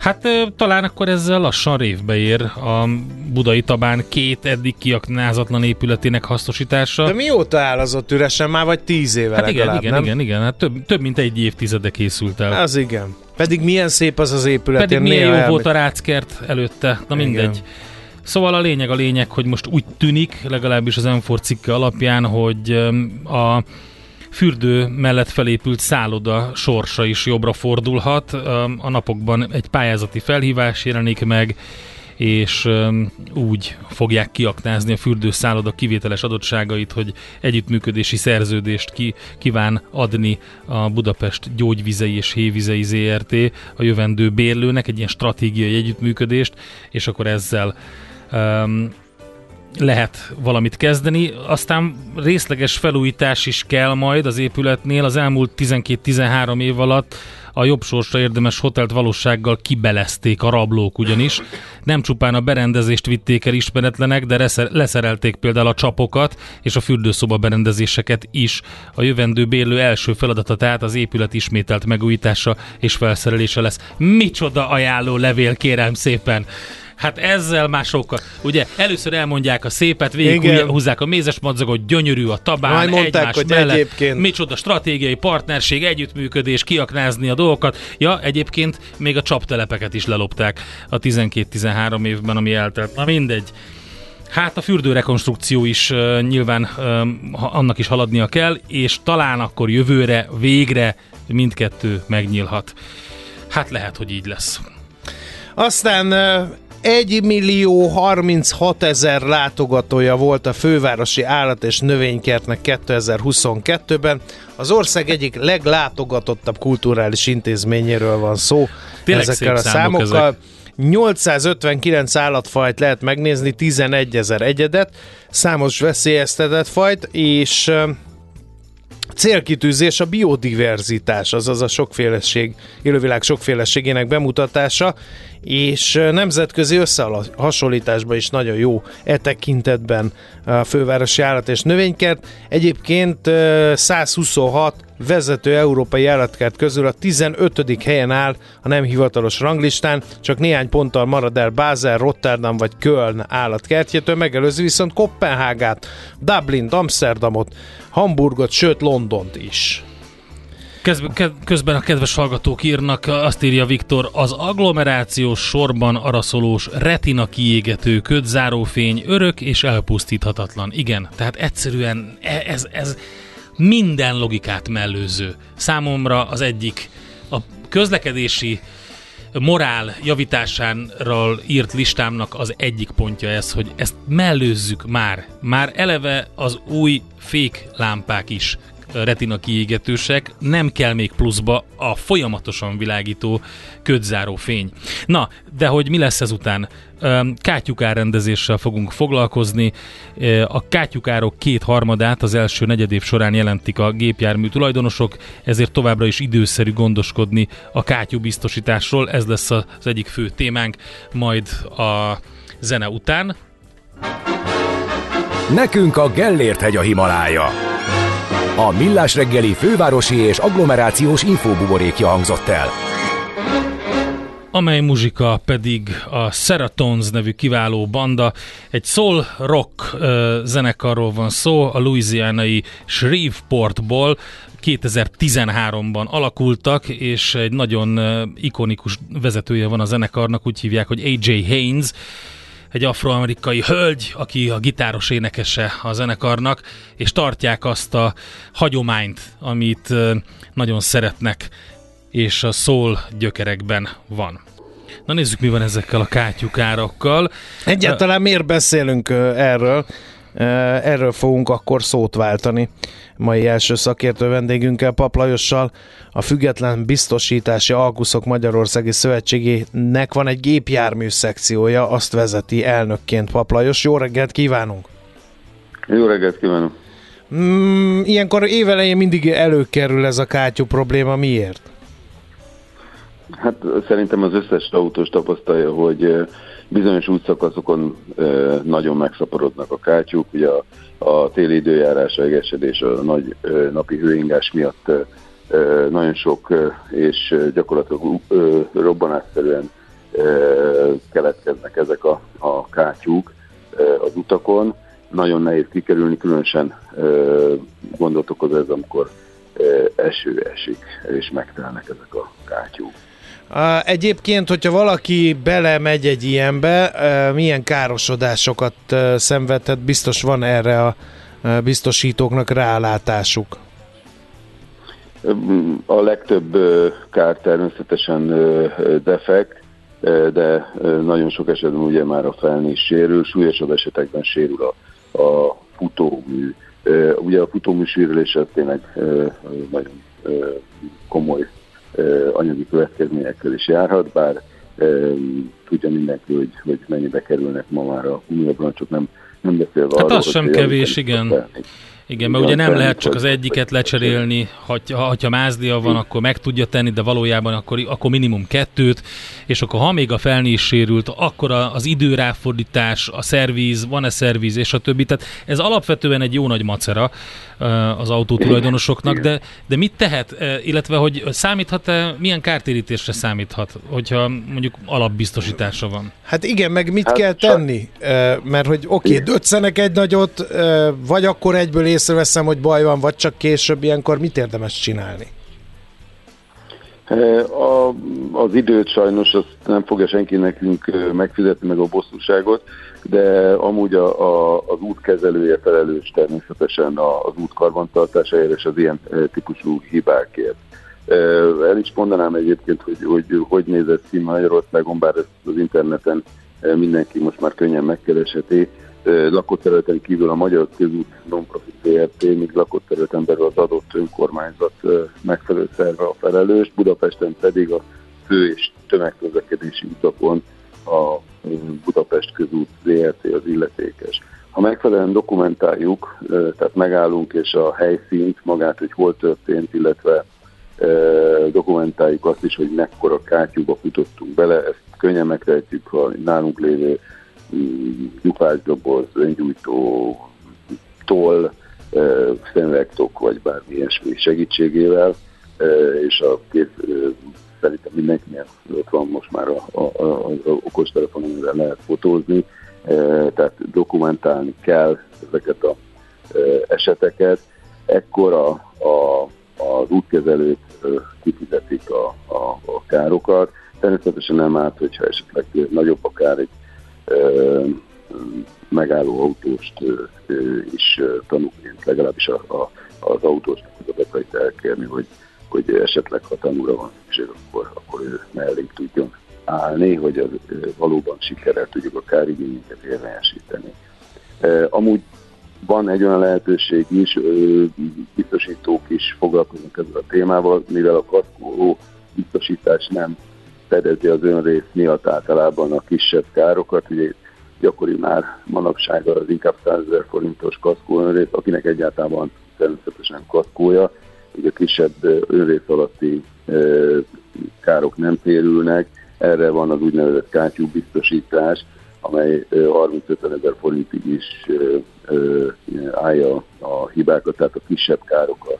Hát talán akkor ezzel lassan révbe ér a Budai Tabán két eddig kiaknázatlan épületének hasznosítása. De mióta áll az ott üresen? Már vagy tíz éve hát igen, igen, nem? igen, igen, hát több, több mint egy évtizede készült el. Az igen. Pedig milyen szép az az épület. Pedig milyen jó elmegy- volt a ráckert előtte, na Igen. mindegy. Szóval a lényeg a lényeg, hogy most úgy tűnik, legalábbis az M4 cikke alapján, hogy a fürdő mellett felépült szálloda sorsa is jobbra fordulhat. A napokban egy pályázati felhívás jelenik meg, és úgy fogják kiaknázni a fürdőszálloda kivételes adottságait, hogy együttműködési szerződést ki, kíván adni a Budapest gyógyvizei és hévizei ZRT a jövendő bérlőnek, egy ilyen stratégiai együttműködést, és akkor ezzel lehet valamit kezdeni. Aztán részleges felújítás is kell majd az épületnél. Az elmúlt 12-13 év alatt a jobb sorsra érdemes hotelt valósággal kibelezték a rablók ugyanis. Nem csupán a berendezést vitték el ismeretlenek, de leszerelték például a csapokat és a fürdőszoba berendezéseket is. A jövendő bérlő első feladata tehát az épület ismételt megújítása és felszerelése lesz. Micsoda ajánló levél, kérem szépen! Hát ezzel már sokkal. Ugye először elmondják a szépet, végig húzzák a mézes madzagot, gyönyörű a tabán, Majd mondták, egymás hogy mellett. egyébként- Micsoda stratégiai partnerség, együttműködés, kiaknázni a dolgokat. Ja, egyébként még a csaptelepeket is lelopták a 12-13 évben, ami eltelt. Na mindegy. Hát a fürdőrekonstrukció is uh, nyilván uh, annak is haladnia kell, és talán akkor jövőre végre mindkettő megnyílhat. Hát lehet, hogy így lesz. Aztán ö, 1 millió 36 ezer látogatója volt a fővárosi állat- és növénykertnek 2022-ben. Az ország egyik leglátogatottabb kulturális intézményéről van szó Tényleg ezekkel a számokkal. ezek. 859 állatfajt lehet megnézni, 11 ezer egyedet, számos veszélyeztetett fajt, és célkitűzés a biodiverzitás, azaz a sokféleség, élővilág sokféleségének bemutatása, és nemzetközi összehasonlításban is nagyon jó e tekintetben a fővárosi állat és növénykert. Egyébként ö, 126 vezető európai állatkert közül a 15. helyen áll a nem hivatalos ranglistán, csak néhány ponttal marad el Basel, Rotterdam vagy Köln állatkertjétől, megelőzi viszont Kopenhágát, Dublin, Amsterdamot, Hamburgot, sőt Londont is. Közben, a kedves hallgatók írnak, azt írja Viktor, az agglomerációs sorban araszolós retina kiégető ködzárófény örök és elpusztíthatatlan. Igen, tehát egyszerűen e- ez, ez minden logikát mellőző. Számomra az egyik a közlekedési morál javításáról írt listámnak az egyik pontja ez, hogy ezt mellőzzük már. Már eleve az új fék lámpák is retina kiégetősek, nem kell még pluszba a folyamatosan világító ködzáró fény. Na, de hogy mi lesz ezután? Öm, Kátyukárrendezéssel fogunk foglalkozni. A kátyukárok két harmadát az első negyedév során jelentik a gépjármű tulajdonosok, ezért továbbra is időszerű gondoskodni a kátyú biztosításról. Ez lesz az egyik fő témánk, majd a zene után. Nekünk a Gellért hegy a Himalája. A Millás reggeli fővárosi és agglomerációs infóbuborékja hangzott el. amely muzsika pedig a Seratons nevű kiváló banda. Egy soul rock ö, zenekarról van szó, a louisianai Shreveportból 2013-ban alakultak, és egy nagyon ikonikus vezetője van a zenekarnak, úgy hívják, hogy AJ Haynes, egy afroamerikai hölgy, aki a gitáros énekese a zenekarnak, és tartják azt a hagyományt, amit nagyon szeretnek, és a szól gyökerekben van. Na nézzük, mi van ezekkel a kátyukárokkal. Egyáltalán miért beszélünk erről? Erről fogunk akkor szót váltani mai első szakértő vendégünkkel, Pap Lajossal, a Független Biztosítási Alkuszok Magyarországi Szövetségének van egy gépjármű szekciója, azt vezeti elnökként Pap Lajos. Jó reggelt kívánunk! Jó reggelt kívánok! Mm, ilyenkor évelején mindig előkerül ez a kátyú probléma, miért? Hát szerintem az összes autós tapasztalja, hogy bizonyos útszakaszokon eh, nagyon megszaporodnak a kátyúk, ugye a, a téli időjárás, a egesedés, a nagy eh, napi hőingás miatt eh, nagyon sok eh, és gyakorlatilag eh, robbanásszerűen eh, keletkeznek ezek a, a kátyúk eh, az utakon. Nagyon nehéz kikerülni, különösen eh, gondot okoz ez, amikor eső esik, és megtelnek ezek a kátyúk. Egyébként, hogyha valaki belemegy egy ilyenbe, milyen károsodásokat szenvedhet, biztos van erre a biztosítóknak rálátásuk. A legtöbb kár természetesen defekt, de nagyon sok esetben ugye már a felné is sérül, súlyosabb esetekben sérül a, a futómű. Ugye a futómű sérülése tényleg nagyon komoly anyagi következményekkel is járhat, bár tudja mindenki, hogy, hogy mennyibe kerülnek ma már a gumiabroncsok, nem, nem beszélve Hát arról, az sem kevés, igen. Igen, mert ugye nem lehet csak az egyiket lecserélni, ha, ha, ha mázlia van, akkor meg tudja tenni, de valójában akkor, akkor minimum kettőt, és akkor ha még a felni is sérült, akkor az időráfordítás, a szervíz, van-e szervíz, és a többi. Tehát ez alapvetően egy jó nagy macera az autótulajdonosoknak, de, de mit tehet, eh, illetve hogy számíthat-e, milyen kártérítésre számíthat, hogyha mondjuk alapbiztosítása van? Hát igen, meg mit Hát kell sa- tenni? Ö, Mert hogy oké, okay, döccenek egy nagyot, vagy akkor egyből észreveszem, hogy baj van, vagy csak később ilyenkor mit érdemes csinálni? A, az időt sajnos azt nem fogja senki nekünk megfizetni meg a bosszúságot, de amúgy a, a, az út kezelője felelős természetesen az út karbantartásáért és az ilyen ö, típusú hibákért. Ö, El is mondanám egyébként, hogy hogy, hogy nézett ki Magyarországon, bár ezt az interneten ö, mindenki most már könnyen megkeresheti. Ö, Lakóterületen kívül a Magyar Közút Nonprofit ZRT, míg lakóterületen belül az adott önkormányzat megfelelő szerve a felelős, Budapesten pedig a fő és tömegközlekedési utakon a Budapest közút ZRT az illetékes. Ha megfelelően dokumentáljuk, tehát megállunk és a helyszínt, magát, hogy hol történt, illetve dokumentáljuk azt is, hogy mekkora kátyúba futottunk bele, ezt könnyen megtehetjük, ha nálunk lévő mm, lyukásdoboz, öngyújtó, toll, ö, szemüvegtok vagy bármi ilyesmi segítségével, és a két szerintem mindenkinek ott van most már a, a, a, az okostelefonon, amivel lehet fotózni, ö, tehát dokumentálni kell ezeket a ö, eseteket. Ekkor a, a, az útkezelők ö, kifizetik a, a, a károkat. Természetesen nem árt, hogyha esetleg nagyobb a kár egy ö, megálló autóst ö, is ö, tanúként, legalábbis a, a, az autósnak az adatait elkérni, hogy, hogy esetleg ha tanúra van szükség, akkor, akkor ő mellénk tudjon állni, hogy az, valóban sikerrel tudjuk a kárigényeket érvényesíteni. Amúgy van egy olyan lehetőség is, biztosítók is foglalkoznak ezzel a témával, mivel a kaszkó biztosítás nem fedezi az önrész miatt általában a kisebb károkat, ugye gyakori már manapság az inkább 100 ezer forintos kaszkó önrész, akinek egyáltalán van természetesen kaszkója, ugye a kisebb önrész alatti károk nem térülnek, erre van az úgynevezett kátyú biztosítás, amely ö, 35 ezer forintig is állja a hibákat, tehát a kisebb károk a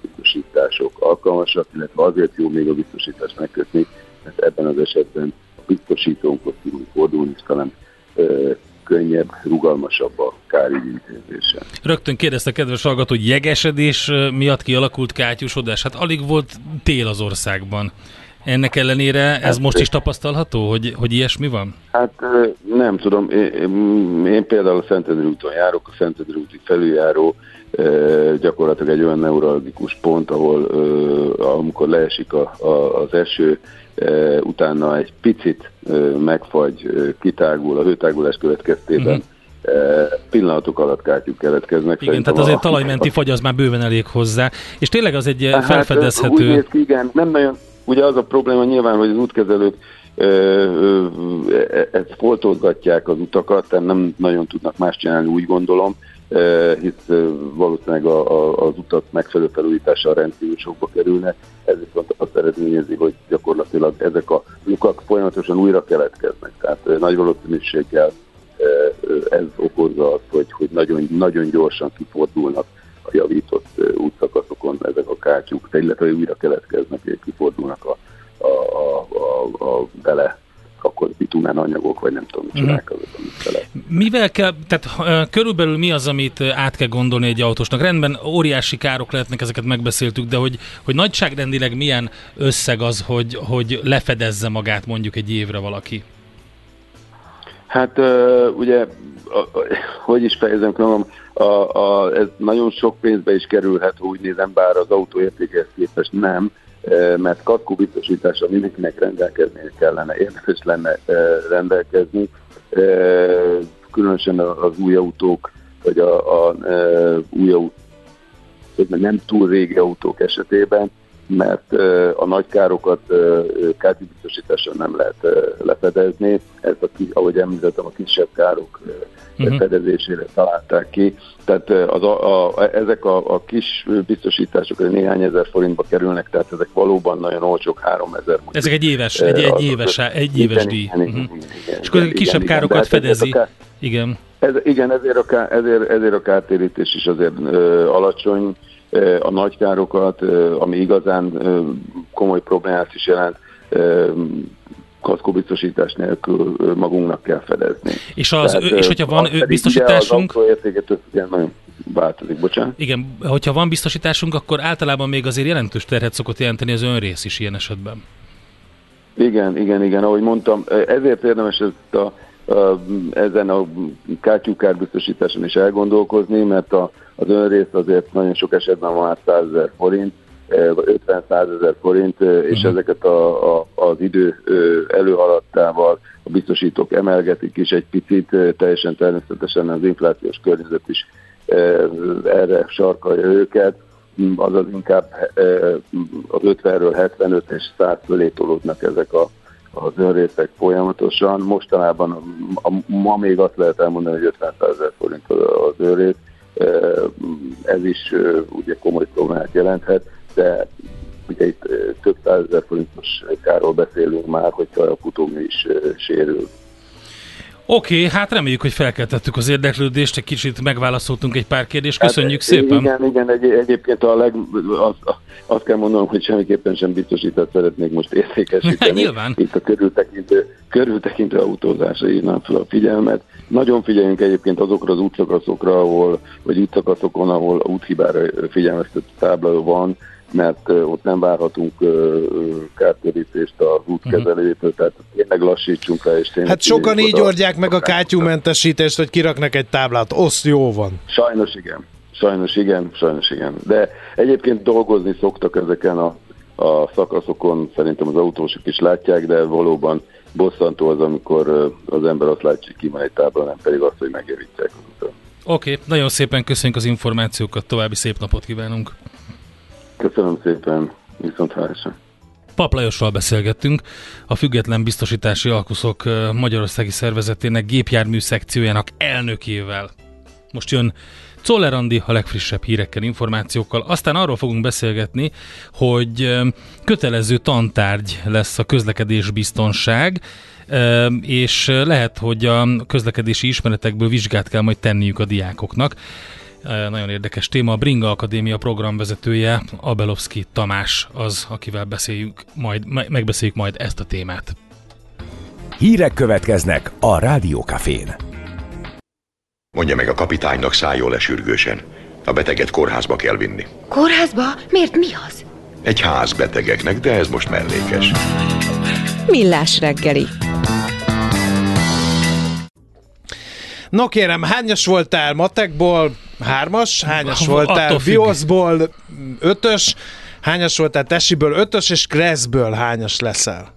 biztosítások alkalmasak, illetve azért jó még a biztosítást megkötni, mert ebben az esetben a biztosítónkhoz tudunk fordulni, és talán könnyebb, rugalmasabb a kárügyintézése. Rögtön kérdezte a kedves hallgató, hogy jegesedés miatt kialakult kátyúsodás. Hát alig volt tél az országban. Ennek ellenére ez most is tapasztalható, hogy, hogy ilyesmi van? Hát nem tudom, én, én- például a Szentendrű úton járok, a Szentendrű úti felüljáró gyakorlatilag egy olyan neuralgikus pont, ahol amikor leesik a, a, az eső, utána egy picit megfagy, kitágul a hőtágulás következtében, uh-huh. pillanatok alatt kátyúk keletkeznek. Igen, tehát azért a- talajmenti fagy az már bőven elég hozzá. És tényleg az egy Hát, felfedezhető... Úgy néz ki, igen, nem nagyon, ugye az a probléma nyilván, hogy az útkezelők ö, e- ezt foltozgatják az utakat, tehát nem nagyon tudnak más csinálni, úgy gondolom, hisz valószínűleg a, a, az utak megfelelő felújítása rendkívül sokba kerülne, ez viszont azt eredményezi, hogy gyakorlatilag ezek a lukak folyamatosan újra keletkeznek, tehát nagy valószínűséggel ez okozza azt, hogy, hogy nagyon, nagyon gyorsan kifordulnak a javított útszakaszokon ezek a kátyúk, illetve újra keletkeznek, és kifordulnak a, a, a, a, a bele akkor bitumán anyagok, vagy nem tudom, micsodák azok, amit bele. Mivel kell, tehát körülbelül mi az, amit át kell gondolni egy autósnak? Rendben, óriási károk lehetnek, ezeket megbeszéltük, de hogy, hogy nagyságrendileg milyen összeg az, hogy, hogy lefedezze magát mondjuk egy évre valaki? Hát ugye, hogy is fejezem ki magam, a, a, ez nagyon sok pénzbe is kerülhet, úgy nézem, bár az autó értékehez képest nem, mert katkó biztosítása mindenkinek rendelkezni kellene, érdemes lenne rendelkezni, különösen az új autók, vagy a, a eh, új vagy nem túl régi autók esetében, mert a nagy károkat kártybiztosítással nem lehet eh, lefedezni. Ezt, a, ahogy említettem, a kisebb károk Mhm. fedezésére találták ki. Tehát eh, az a, a, ezek a, a kis biztosítások hogy néhány ezer forintba kerülnek, tehát ezek valóban nagyon olcsók, 3000 mondjuk. Ezek egy éves, egy, egy éves, egy éves díj. igen, igen, Mhm. igen, És akkor igen, kisebb igen, károkat fedezi. a ká- Igen. ez, igen, ezért a, ká, ezért, ezért a kártérítés is azért ö, alacsony, a nagy károkat, ö, ami igazán komoly problémát is jelent, ö, kaszkóbiztosítás nélkül magunknak kell fedezni. És, az, Tehát, és hogyha van biztosításunk, az nagyon változik, bocsánat. igen, hogyha van biztosításunk, akkor általában még azért jelentős terhet szokott jelenteni az önrész is ilyen esetben. Igen, igen, igen, ahogy mondtam, ezért érdemes ezt a, ezen a kátyú kárbiztosításon is elgondolkozni, mert a, az önrész azért nagyon sok esetben van már 100 ezer forint, eh, vagy 50-100 ezer forint, és Mhm. ezeket a, a, az idő előhaladtával a biztosítók emelgetik is egy picit, teljesen természetesen az inflációs környezet is erre sarkalja őket, azaz inkább az 50-ről 75 és 100 fölé ezek a, az önrészek folyamatosan. Mostanában ma még azt lehet elmondani, hogy 50 ezer forint az, önrész. Ez is ugye komoly problémát jelenthet, de ugye itt több százezer forintos káról beszélünk már, hogyha a futómű is sérül. Oké, okay, hát reméljük, hogy felkeltettük az érdeklődést, egy kicsit megválaszoltunk egy pár kérdést, köszönjük Hát, szépen. Igen, igen, egy, egyébként a leg, az, azt kell mondanom, hogy semmiképpen sem biztosított szeretnék most értékesíteni. Nyilván. Itt a körültekintő, körültekintő autózásra írnám fel a figyelmet. Nagyon figyeljünk egyébként azokra az útszakaszokra, ahol, vagy útszakaszokon, ahol úthibára figyelmeztető tábla van, mert ott nem várhatunk kártérítést az útkezelőjétől, tehát tényleg lassítsunk rá, és tényleg Hát sokan így oda. oldják meg a kátyúmentesítést, hogy kiraknak egy táblát. Oszt jó van. Sajnos igen. Sajnos igen, sajnos igen. De egyébként dolgozni szoktak ezeken a, a szakaszokon, szerintem az autósok is látják, de valóban bosszantó az, amikor az ember azt látja, hogy ki van egy tábla, nem pedig azt, hogy megjavítják. Oké, okay, nagyon szépen köszönjük az információkat, további szép napot kívánunk. Köszönöm szépen, viszont hálásra. Pap Lajossal beszélgettünk, a Független Biztosítási Alkuszok Magyarországi Szervezetének gépjármű szekciójának elnökével. Most jön Czoller Andi a legfrissebb hírekkel, információkkal. Aztán arról fogunk beszélgetni, hogy kötelező tantárgy lesz a közlekedés biztonság, és lehet, hogy a közlekedési ismeretekből vizsgát kell majd tenniük a diákoknak. Nagyon érdekes téma. A Bringa Akadémia programvezetője, Abelovski Tamás az, akivel beszéljük majd, me- megbeszéljük majd ezt a témát. Hírek következnek a Rádiókafén. Mondja meg a kapitánynak szálljon le sürgősen. A beteget kórházba kell vinni. Kórházba? Miért mi az? Egy ház betegeknek, de ez most mellékes. Millás reggeli. No kérem, hányas voltál matekból? Hármas? Hányas voltál bioszból? Ötös? Hányas voltál tesiből? Ötös, és kreszből hányas leszel?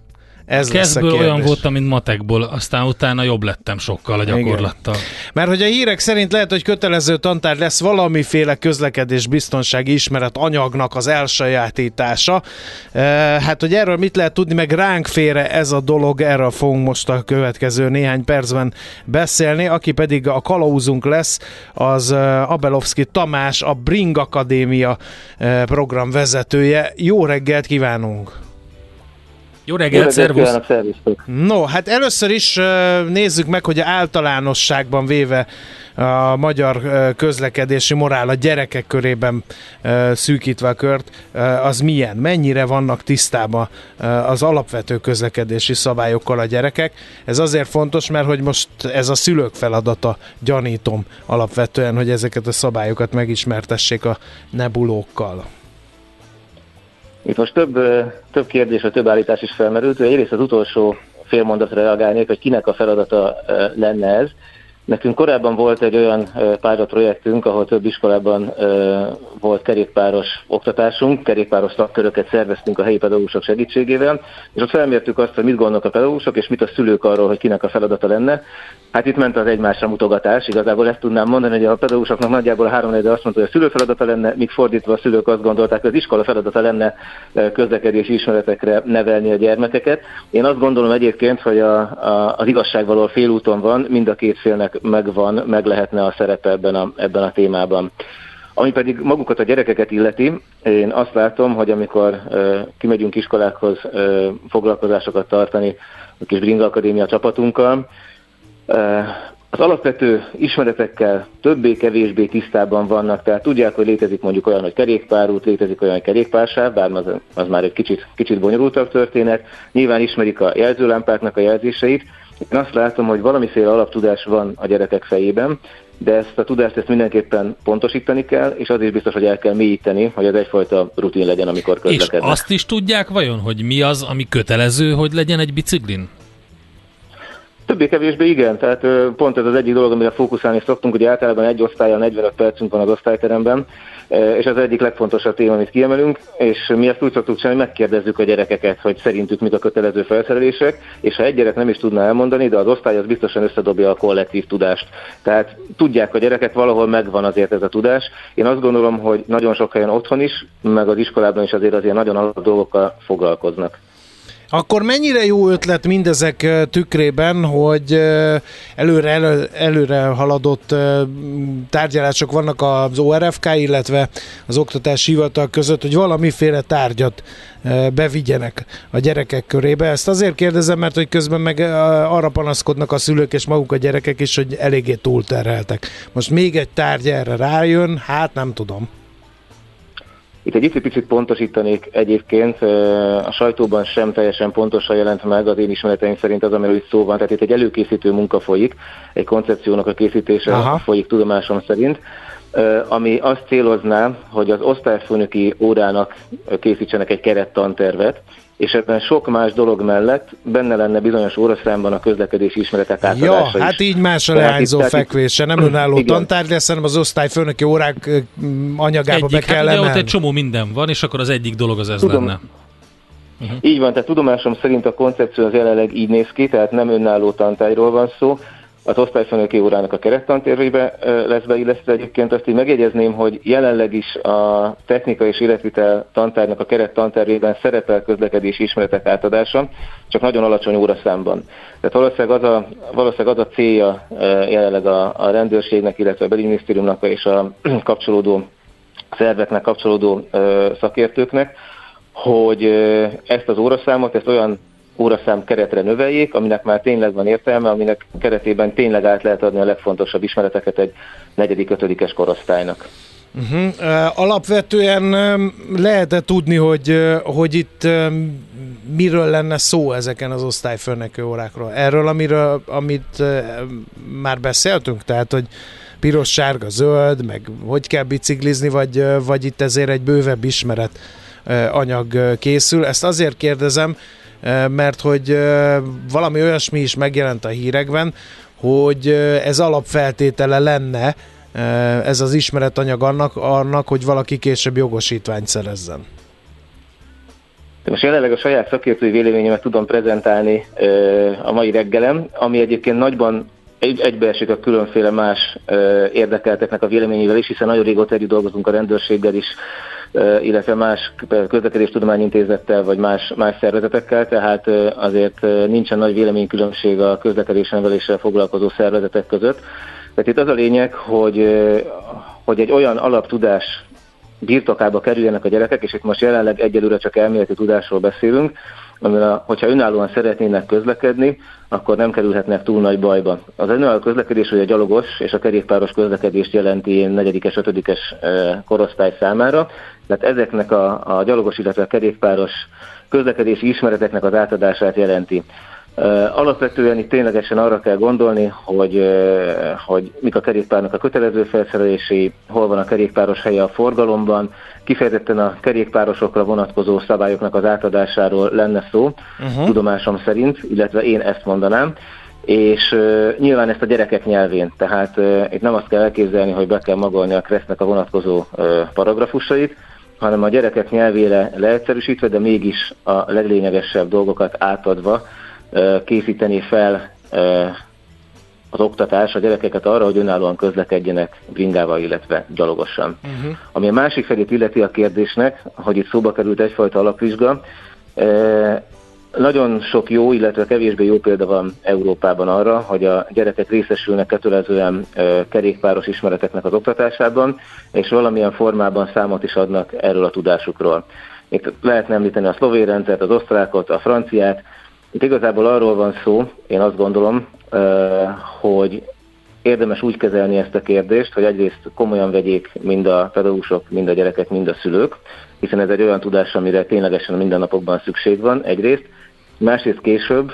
Ez lesz a Kezdből olyan voltam, mint matekból, aztán utána jobb lettem sokkal a gyakorlattal. Mert hogy a hírek szerint lehet, hogy kötelező tantár lesz valamiféle közlekedés biztonsági ismeret anyagnak az elsajátítása. E, hát, hogy erről mit lehet tudni, meg ránk félre ez a dolog, erről fogunk most a következő néhány percben beszélni. Aki pedig a kalauzunk lesz, az Abelovski Tamás, a Bring Akadémia program vezetője. Jó reggelt kívánunk! Jó reggelt, szervusz! No, hát először is nézzük meg, hogy általánosságban véve a magyar közlekedési morál a gyerekek körében szűkítve a kört, az milyen? Mennyire vannak tisztában az alapvető közlekedési szabályokkal a gyerekek? Ez azért fontos, mert hogy most ez a szülők feladata, gyanítom alapvetően, hogy ezeket a szabályokat megismertessék a nebulókkal. Itt most több, több kérdés, vagy több állítás is felmerült. Egyrészt az utolsó félmondatra reagálnék, hogy kinek a feladata lenne ez. Nekünk korábban volt egy olyan projektünk, ahol több iskolában volt kerékpáros oktatásunk, kerékpáros szakköröket szerveztünk a helyi pedagógusok segítségével, és ott felmértük azt, hogy mit gondolnak a pedagógusok, és mit a szülők arról, hogy kinek a feladata lenne. Hát itt ment az egymásra mutogatás, igazából ezt tudnám mondani, hogy a pedagógusoknak nagyjából a három azt mondta, hogy a szülő feladata lenne, míg fordítva a szülők azt gondolták, hogy az iskola feladata lenne közlekedési ismeretekre nevelni a gyermekeket. Én azt gondolom egyébként, hogy a, a, az igazságvaló félúton van, mind a két félnek megvan, meg lehetne a szerepe ebben a, ebben a témában. Ami pedig magukat a gyerekeket illeti, én azt látom, hogy amikor ö, kimegyünk iskolákhoz ö, foglalkozásokat tartani a kis Bringa Akadémia csapatunkkal, az alapvető ismeretekkel többé-kevésbé tisztában vannak, tehát tudják, hogy létezik mondjuk olyan, hogy kerékpárút, létezik olyan, hogy kerékpársáv, bár az, az már egy kicsit, kicsit bonyolultabb történet. Nyilván ismerik a jelzőlámpáknak a jelzéseit. Én azt látom, hogy valamiféle alaptudás van a gyerekek fejében, de ezt a tudást ezt mindenképpen pontosítani kell, és az is biztos, hogy el kell mélyíteni, hogy ez egyfajta rutin legyen, amikor közlekednek. És azt is tudják vajon, hogy mi az, ami kötelező, hogy legyen egy biciklin? Többé-kevésbé igen, tehát pont ez az egyik dolog, amire fókuszálni szoktunk, hogy általában egy osztályon 45 percünk van az osztályteremben, és az egyik legfontosabb téma, amit kiemelünk, és mi ezt úgy szoktuk csinálni, hogy megkérdezzük a gyerekeket, hogy szerintük mit a kötelező felszerelések, és ha egy gyerek nem is tudná elmondani, de az osztály az biztosan összedobja a kollektív tudást. Tehát tudják a gyerekek, valahol megvan azért ez a tudás. Én azt gondolom, hogy nagyon sok helyen otthon is, meg az iskolában is azért azért nagyon alap dolgokkal foglalkoznak. Akkor mennyire jó ötlet mindezek tükrében, hogy előre, elő, előre haladott tárgyalások vannak az ORFK, illetve az Oktatási Hivatal között, hogy valamiféle tárgyat bevigyenek a gyerekek körébe. Ezt azért kérdezem, mert hogy közben meg arra panaszkodnak a szülők és maguk a gyerekek is, hogy eléggé túlterheltek. Most még egy tárgy erre rájön, hát nem tudom. Itt egy picit pontosítanék egyébként, a sajtóban sem teljesen pontosan jelent meg az én ismereteim szerint az, amiről itt szó van, tehát itt egy előkészítő munka folyik, egy koncepciónak a készítése Aha. folyik tudomásom szerint, ami azt célozná, hogy az osztályfőnöki órának készítsenek egy kerettantervet, és ebben sok más dolog mellett benne lenne bizonyos óraszámban a közlekedési ismeretek átadása Ja, hát így más a leányzó fekvése, nem önálló tantárgy lesz, hanem az osztályfőnöki órák anyagába egyik, be kell hát, emelni. ott egy csomó minden van, és akkor az egyik dolog az ez Tudom. lenne. Uh-huh. Így van, tehát tudomásom szerint a koncepció az jelenleg így néz ki, tehát nem önálló tantárgyról van szó, az osztályfőnöki órának a kerettantérvébe lesz beillesztve. Egyébként azt így megjegyezném, hogy jelenleg is a technika és életvitel tantárnak a kerettantárvében szerepel közlekedési ismeretek átadása, csak nagyon alacsony óraszámban. Tehát valószínűleg az a, valószínűleg az a célja jelenleg a, a rendőrségnek, illetve a belügyminisztériumnak és a kapcsolódó szerveknek, kapcsolódó szakértőknek, hogy ezt az óraszámot, ezt olyan óraszám keretre növeljék, aminek már tényleg van értelme, aminek keretében tényleg át lehet adni a legfontosabb ismereteket egy negyedik, ötödikes korosztálynak. Uh-huh. Alapvetően lehet-e tudni, hogy, hogy itt miről lenne szó ezeken az osztályfőnökő órákról? Erről, amiről, amit már beszéltünk? Tehát, hogy piros, sárga, zöld, meg hogy kell biciklizni, vagy, vagy itt ezért egy bővebb ismeret anyag készül. Ezt azért kérdezem, mert hogy valami olyasmi is megjelent a hírekben, hogy ez alapfeltétele lenne ez az ismeretanyag annak, annak hogy valaki később jogosítványt szerezzen. Most jelenleg a saját szakértői véleményemet tudom prezentálni a mai reggelem, ami egyébként nagyban egy, egybeesik a különféle más érdekelteknek a véleményével is, hiszen nagyon régóta együtt dolgozunk a rendőrséggel is, illetve más közlekedéstudományintézettel vagy más, más szervezetekkel, tehát azért nincsen nagy véleménykülönbség a közlekedésneveléssel foglalkozó szervezetek között. Tehát itt az a lényeg, hogy, hogy egy olyan alaptudás birtokába kerüljenek a gyerekek, és itt most jelenleg egyelőre csak elméleti tudásról beszélünk, amivel, hogyha önállóan szeretnének közlekedni, akkor nem kerülhetnek túl nagy bajba. Az önálló közlekedés, hogy a gyalogos és a kerékpáros közlekedést jelenti negyedikes, ötödikes korosztály számára, tehát ezeknek a, a gyalogos, illetve a kerékpáros közlekedési ismereteknek az átadását jelenti. Alapvetően itt ténylegesen arra kell gondolni, hogy, hogy mik a kerékpárnak a kötelező felszerelési, hol van a kerékpáros helye a forgalomban, kifejezetten a kerékpárosokra vonatkozó szabályoknak az átadásáról lenne szó, uh-huh. tudomásom szerint, illetve én ezt mondanám és uh, nyilván ezt a gyerekek nyelvén, tehát uh, itt nem azt kell elképzelni, hogy be kell magolni a Kressznek a vonatkozó uh, paragrafusait, hanem a gyerekek nyelvére leegyszerűsítve, de mégis a leglényegesebb dolgokat átadva készíteni fel az oktatás a gyerekeket arra, hogy önállóan közlekedjenek bringával, illetve gyalogosan. Uh-huh. Ami a másik felét illeti a kérdésnek, hogy itt szóba került egyfajta alapvizsga, nagyon sok jó, illetve kevésbé jó példa van Európában arra, hogy a gyerekek részesülnek kötelezően kerékpáros ismereteknek az oktatásában, és valamilyen formában számot is adnak erről a tudásukról. Itt lehetne említeni a szlovén rendszert, az osztrákot, a franciát. Itt igazából arról van szó, én azt gondolom, hogy érdemes úgy kezelni ezt a kérdést, hogy egyrészt komolyan vegyék mind a pedagógusok, mind a gyerekek, mind a szülők, hiszen ez egy olyan tudás, amire ténylegesen a mindennapokban szükség van egyrészt, Másrészt később,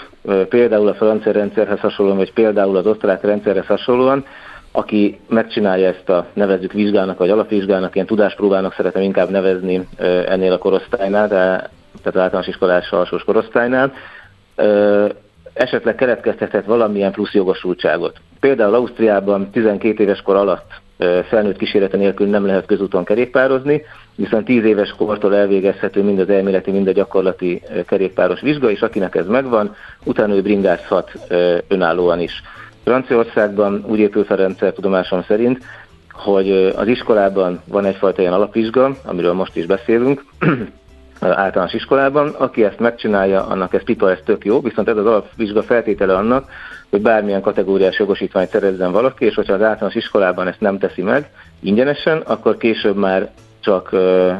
például a francia rendszerhez hasonlóan, vagy például az osztrák rendszerhez hasonlóan, aki megcsinálja ezt a nevezzük vizsgának, vagy alapvizsgának, ilyen tudáspróbának szeretem inkább nevezni ennél a korosztálynál, de, tehát általános iskolás alsós korosztálynál, esetleg keletkeztethet valamilyen plusz jogosultságot. Például Ausztriában 12 éves kor alatt felnőtt kísérlete nélkül nem lehet közúton kerékpározni, viszont 10 éves kortól elvégezhető mind az elméleti, mind a gyakorlati kerékpáros vizsga, és akinek ez megvan, utána ő bringázhat önállóan is. Franciaországban úgy épül fel rendszer tudomásom szerint, hogy az iskolában van egyfajta ilyen alapvizsga, amiről most is beszélünk, általános iskolában. Aki ezt megcsinálja, annak ez pipa, ez tök jó, viszont ez az alapvizsga feltétele annak, hogy bármilyen kategóriás jogosítványt szerezzen valaki, és hogyha az általános iskolában ezt nem teszi meg ingyenesen, akkor később már csak,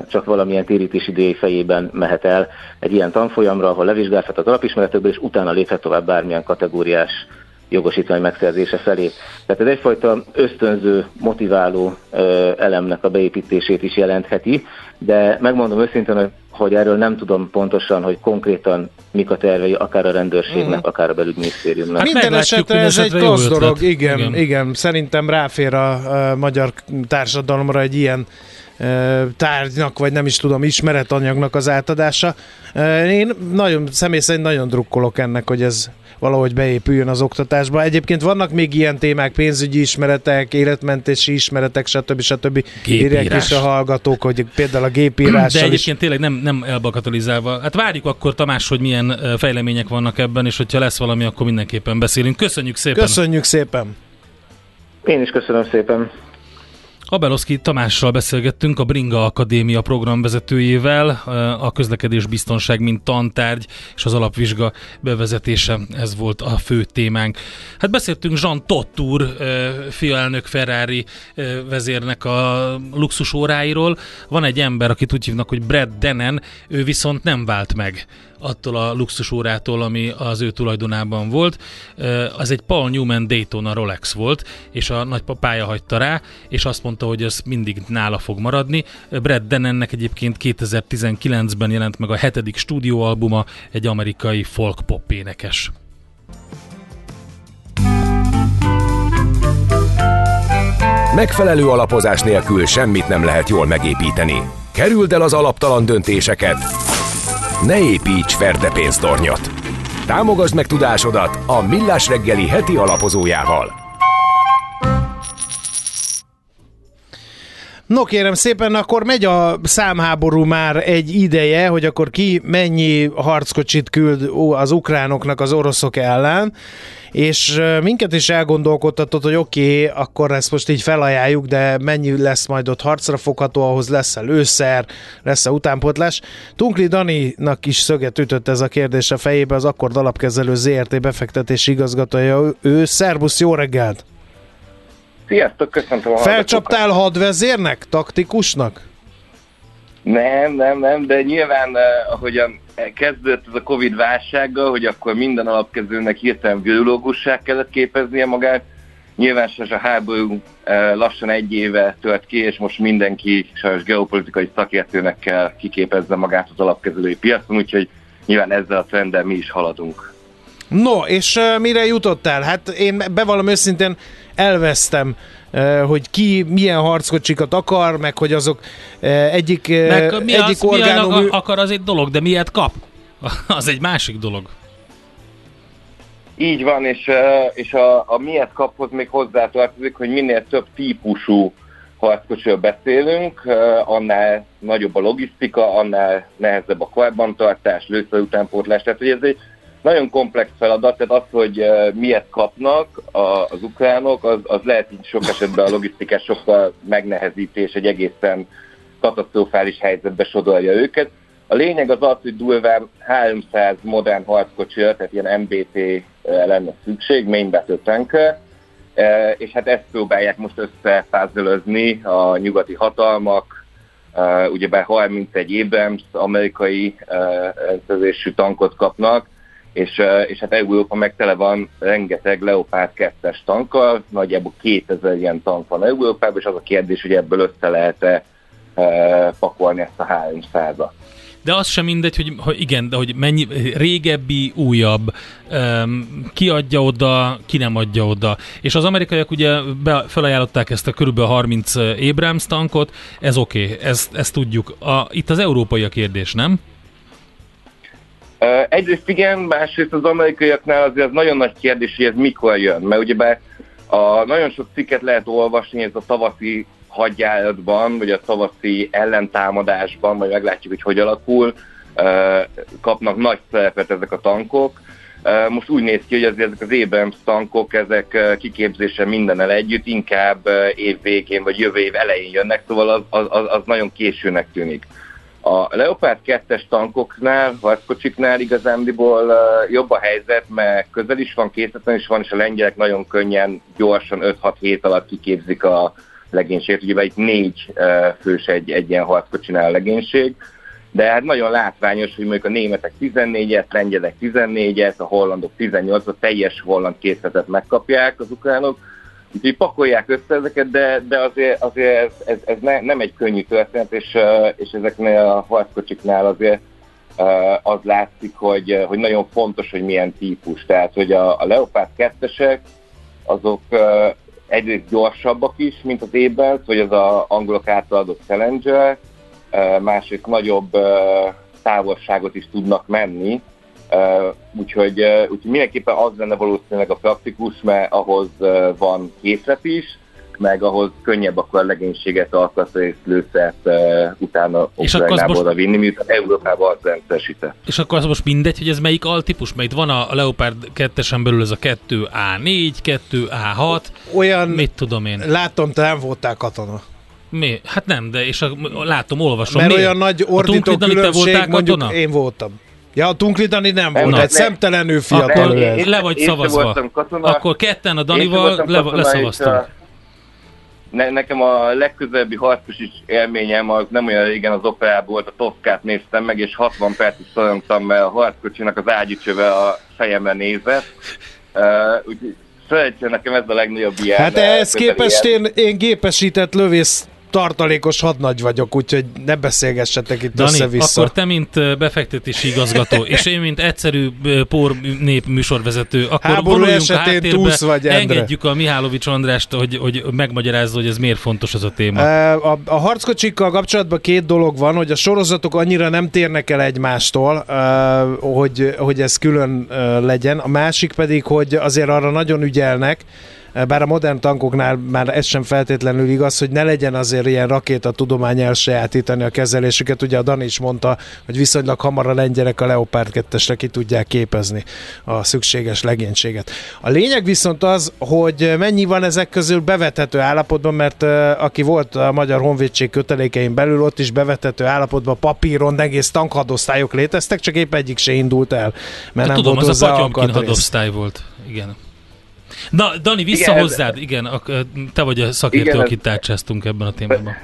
csak valamilyen térítési díj fejében mehet el egy ilyen tanfolyamra, ahol levizsgálhat az alapismeretekből, és utána léphet tovább bármilyen kategóriás jogosítvány megszerzése felé. Tehát ez egyfajta ösztönző, motiváló elemnek a beépítését is jelentheti, de megmondom őszintén, hogy erről nem tudom pontosan, hogy konkrétan mik a tervei, akár a rendőrségnek, uh-huh. akár a belügyminisztériumnak. Hát Minden esetre ez egy klassz dolog, igen, igen, igen. Szerintem ráfér a, a magyar társadalomra egy ilyen tárgynak, vagy nem is tudom, ismeretanyagnak az átadása. Én nagyon, személy szerint nagyon drukkolok ennek, hogy ez valahogy beépüljön az oktatásba. Egyébként vannak még ilyen témák, pénzügyi ismeretek, életmentési ismeretek, stb. stb. Írják is a hallgatók, hogy például a gépírás. De egyébként is... tényleg nem, nem elbakatolizálva. Hát várjuk akkor, Tamás, hogy milyen fejlemények vannak ebben, és hogyha lesz valami, akkor mindenképpen beszélünk. Köszönjük szépen! Köszönjük szépen! Én is köszönöm szépen! Abeloszki Tamással beszélgettünk, a Bringa Akadémia programvezetőjével, a közlekedés biztonság, mint tantárgy, és az alapvizsga bevezetése, ez volt a fő témánk. Hát beszéltünk Jean Tottur, fialelnök Ferrari vezérnek a luxus óráiról. Van egy ember, akit úgy hívnak, hogy Brad Denen, ő viszont nem vált meg attól a luxusórától, ami az ő tulajdonában volt. Az egy Paul Newman Daytona Rolex volt, és a nagypapája hagyta rá, és azt mondta, hogy ez mindig nála fog maradni. Brad Denennek egyébként 2019-ben jelent meg a hetedik stúdióalbuma, egy amerikai folk pop énekes. Megfelelő alapozás nélkül semmit nem lehet jól megépíteni. Kerüld el az alaptalan döntéseket, ne építs ferde pénztornyot! Támogasd meg tudásodat a Millás reggeli heti alapozójával! No kérem szépen, akkor megy a számháború már egy ideje, hogy akkor ki mennyi harckocsit küld az ukránoknak az oroszok ellen, és minket is elgondolkodtatott, hogy oké, okay, akkor ezt most így felajánljuk, de mennyi lesz majd ott harcra fogható, ahhoz lesz-e lőszer, lesz-e utánpotlás. Tunkli Daninak is szöget ütött ez a kérdés a fejébe, az Akkord Alapkezelő ZRT befektetési igazgatója. Ő, szervusz, jó reggelt! Sziasztok, köszöntöm a Felcsaptál hadvezérnek, taktikusnak? Nem, nem, nem, de nyilván, eh, ahogyan kezdődött ez a Covid válsággal, hogy akkor minden alapkezőnek hirtelen biológussá kellett képeznie magát. Nyilván a háború eh, lassan egy éve tört ki, és most mindenki sajnos geopolitikai szakértőnek kell kiképezze magát az alapkezelői piacon, úgyhogy nyilván ezzel a trenddel mi is haladunk. No, és uh, mire jutottál? Hát én bevallom őszintén elvesztem hogy ki milyen harckocsikat akar, meg hogy azok egyik, meg mi egyik az, orgánum... Mi akar, az egy dolog, de miért kap? Az egy másik dolog. Így van, és, és a, a miért kaphoz még hozzátartozik, hogy minél több típusú harckocsiról beszélünk, annál nagyobb a logisztika, annál nehezebb a karbantartás, lőszer utánpótlás. Tehát, hogy ez egy nagyon komplex feladat, tehát az, hogy ö, miért kapnak az ukránok, az, az lehet így sok esetben a logisztikás sokkal megnehezítés, egy egészen katasztrofális helyzetbe sodorja őket. A lényeg az az, hogy durván 300 modern harckocsira, tehát ilyen MBT lenne szükség, main battle tanker, e, és hát ezt próbálják most összefázölözni a nyugati hatalmak, e, ugyebár 31 Abrams amerikai rendszerzésű tankot kapnak, és, és hát Európa meg tele van rengeteg Leopard 2-es tankkal, nagyjából 2000 ilyen tank van Európában, és az a kérdés, hogy ebből össze lehet-e pakolni ezt a 300-at. De az sem mindegy, hogy, hogy igen, de hogy mennyi régebbi, újabb, um, ki adja oda, ki nem adja oda. És az amerikaiak ugye be, felajánlották ezt a körülbelül 30 Abrams tankot, ez oké, okay, ezt, ezt tudjuk. A, itt az európai a kérdés, nem? Egyrészt igen, másrészt az amerikaiaknál azért az nagyon nagy kérdés, hogy ez mikor jön, mert ugyebár a, nagyon sok cikket lehet olvasni, ez a tavaszi hadjáratban, vagy a tavaszi ellentámadásban, majd meglátjuk, hogy hogy alakul, kapnak nagy szerepet ezek a tankok. Most úgy néz ki, hogy azért ezek az Abrams tankok, ezek kiképzése mindennel együtt, inkább év végén vagy jövő év elején jönnek, szóval az, az, az nagyon későnek tűnik. A Leopard 2-es tankoknál, harckocsiknál igazándiból jobb a helyzet, mert közel is van, készletlen is van, és a lengyelek nagyon könnyen, gyorsan 5-6 hét alatt kiképzik a, legénységet, ugye itt négy fős egy, egy ilyen harckocsinál a legénység, de hát nagyon látványos, hogy mondjuk a németek 14-et, lengyelek 14-et, a hollandok 18-at, teljes holland készletet megkapják az ukránok, úgyhogy pakolják össze ezeket, de, de azért, azért ez, ez, ez ne, nem egy könnyű történet, és, és ezeknél a harckocsiknál azért az látszik, hogy, hogy nagyon fontos, hogy milyen típus. Tehát, hogy a, a Leopard 2-esek, azok egyrészt gyorsabbak is, mint az Abels, vagy az a angolok által adott Challenger, másrészt nagyobb távolságot is tudnak menni, úgyhogy, úgyhogy mindenképpen az lenne valószínűleg a praktikus, mert ahhoz van készlet is, meg ahhoz könnyebb akkor a legénységet alkatrész lőszert uh, utána és Ukrajnából most... vinni, miután Európában az rendszeresített. És akkor az most mindegy, hogy ez melyik altípus, mert itt van a Leopard 2-esen belül ez a 2A4, 2A6, olyan, mit tudom én. Látom, te nem voltál katona. Mi? Hát nem, de és a, látom, olvasom. Mert mi? olyan nagy ordító különbség, mondjuk katona? én voltam. Ja, a Tunkli Dani nem volt, egy szemtelenül fiatal. Akkor le vagy szavazva. Akkor ketten a Danival le, leszavaztunk ne, nekem a legközelebbi harcos is élményem az nem olyan régen az operából volt, a Toszkát néztem meg, és 60 percig szorongtam, mert a harckocsinak az ágyicsöve a fejemre nézett. Uh, úgyhogy Szerintem nekem ez a legnagyobb ilyen. Hát ehhez képest én, én gépesített lövész tartalékos hadnagy vagyok, úgyhogy ne beszélgessetek itt Dani, össze-vissza. akkor te, mint befektetési igazgató, és én, mint egyszerű por nép műsorvezető, akkor Háború esetén túlsz vagy, Endre. engedjük a Mihálovics Andrást, hogy, hogy megmagyarázza, hogy ez miért fontos ez a téma. A, a harckocsikkal kapcsolatban két dolog van, hogy a sorozatok annyira nem térnek el egymástól, hogy, hogy ez külön legyen. A másik pedig, hogy azért arra nagyon ügyelnek, bár a modern tankoknál már ez sem feltétlenül igaz, hogy ne legyen azért ilyen rakéta tudomány elsajátítani a kezelésüket. Ugye a Dani is mondta, hogy viszonylag hamar a lengyerek a Leopard 2 ki tudják képezni a szükséges legénységet. A lényeg viszont az, hogy mennyi van ezek közül bevethető állapotban, mert aki volt a Magyar Honvédség kötelékein belül, ott is bevethető állapotban papíron egész tankhadosztályok léteztek, csak épp egyik se indult el, mert De nem tudom, volt az a Patyomkin hadosztály volt. Igen. Na, Dani, vissza igen, hozzád. Igen, te vagy a szakértő, igen, akit tárcsáztunk ebben a témában.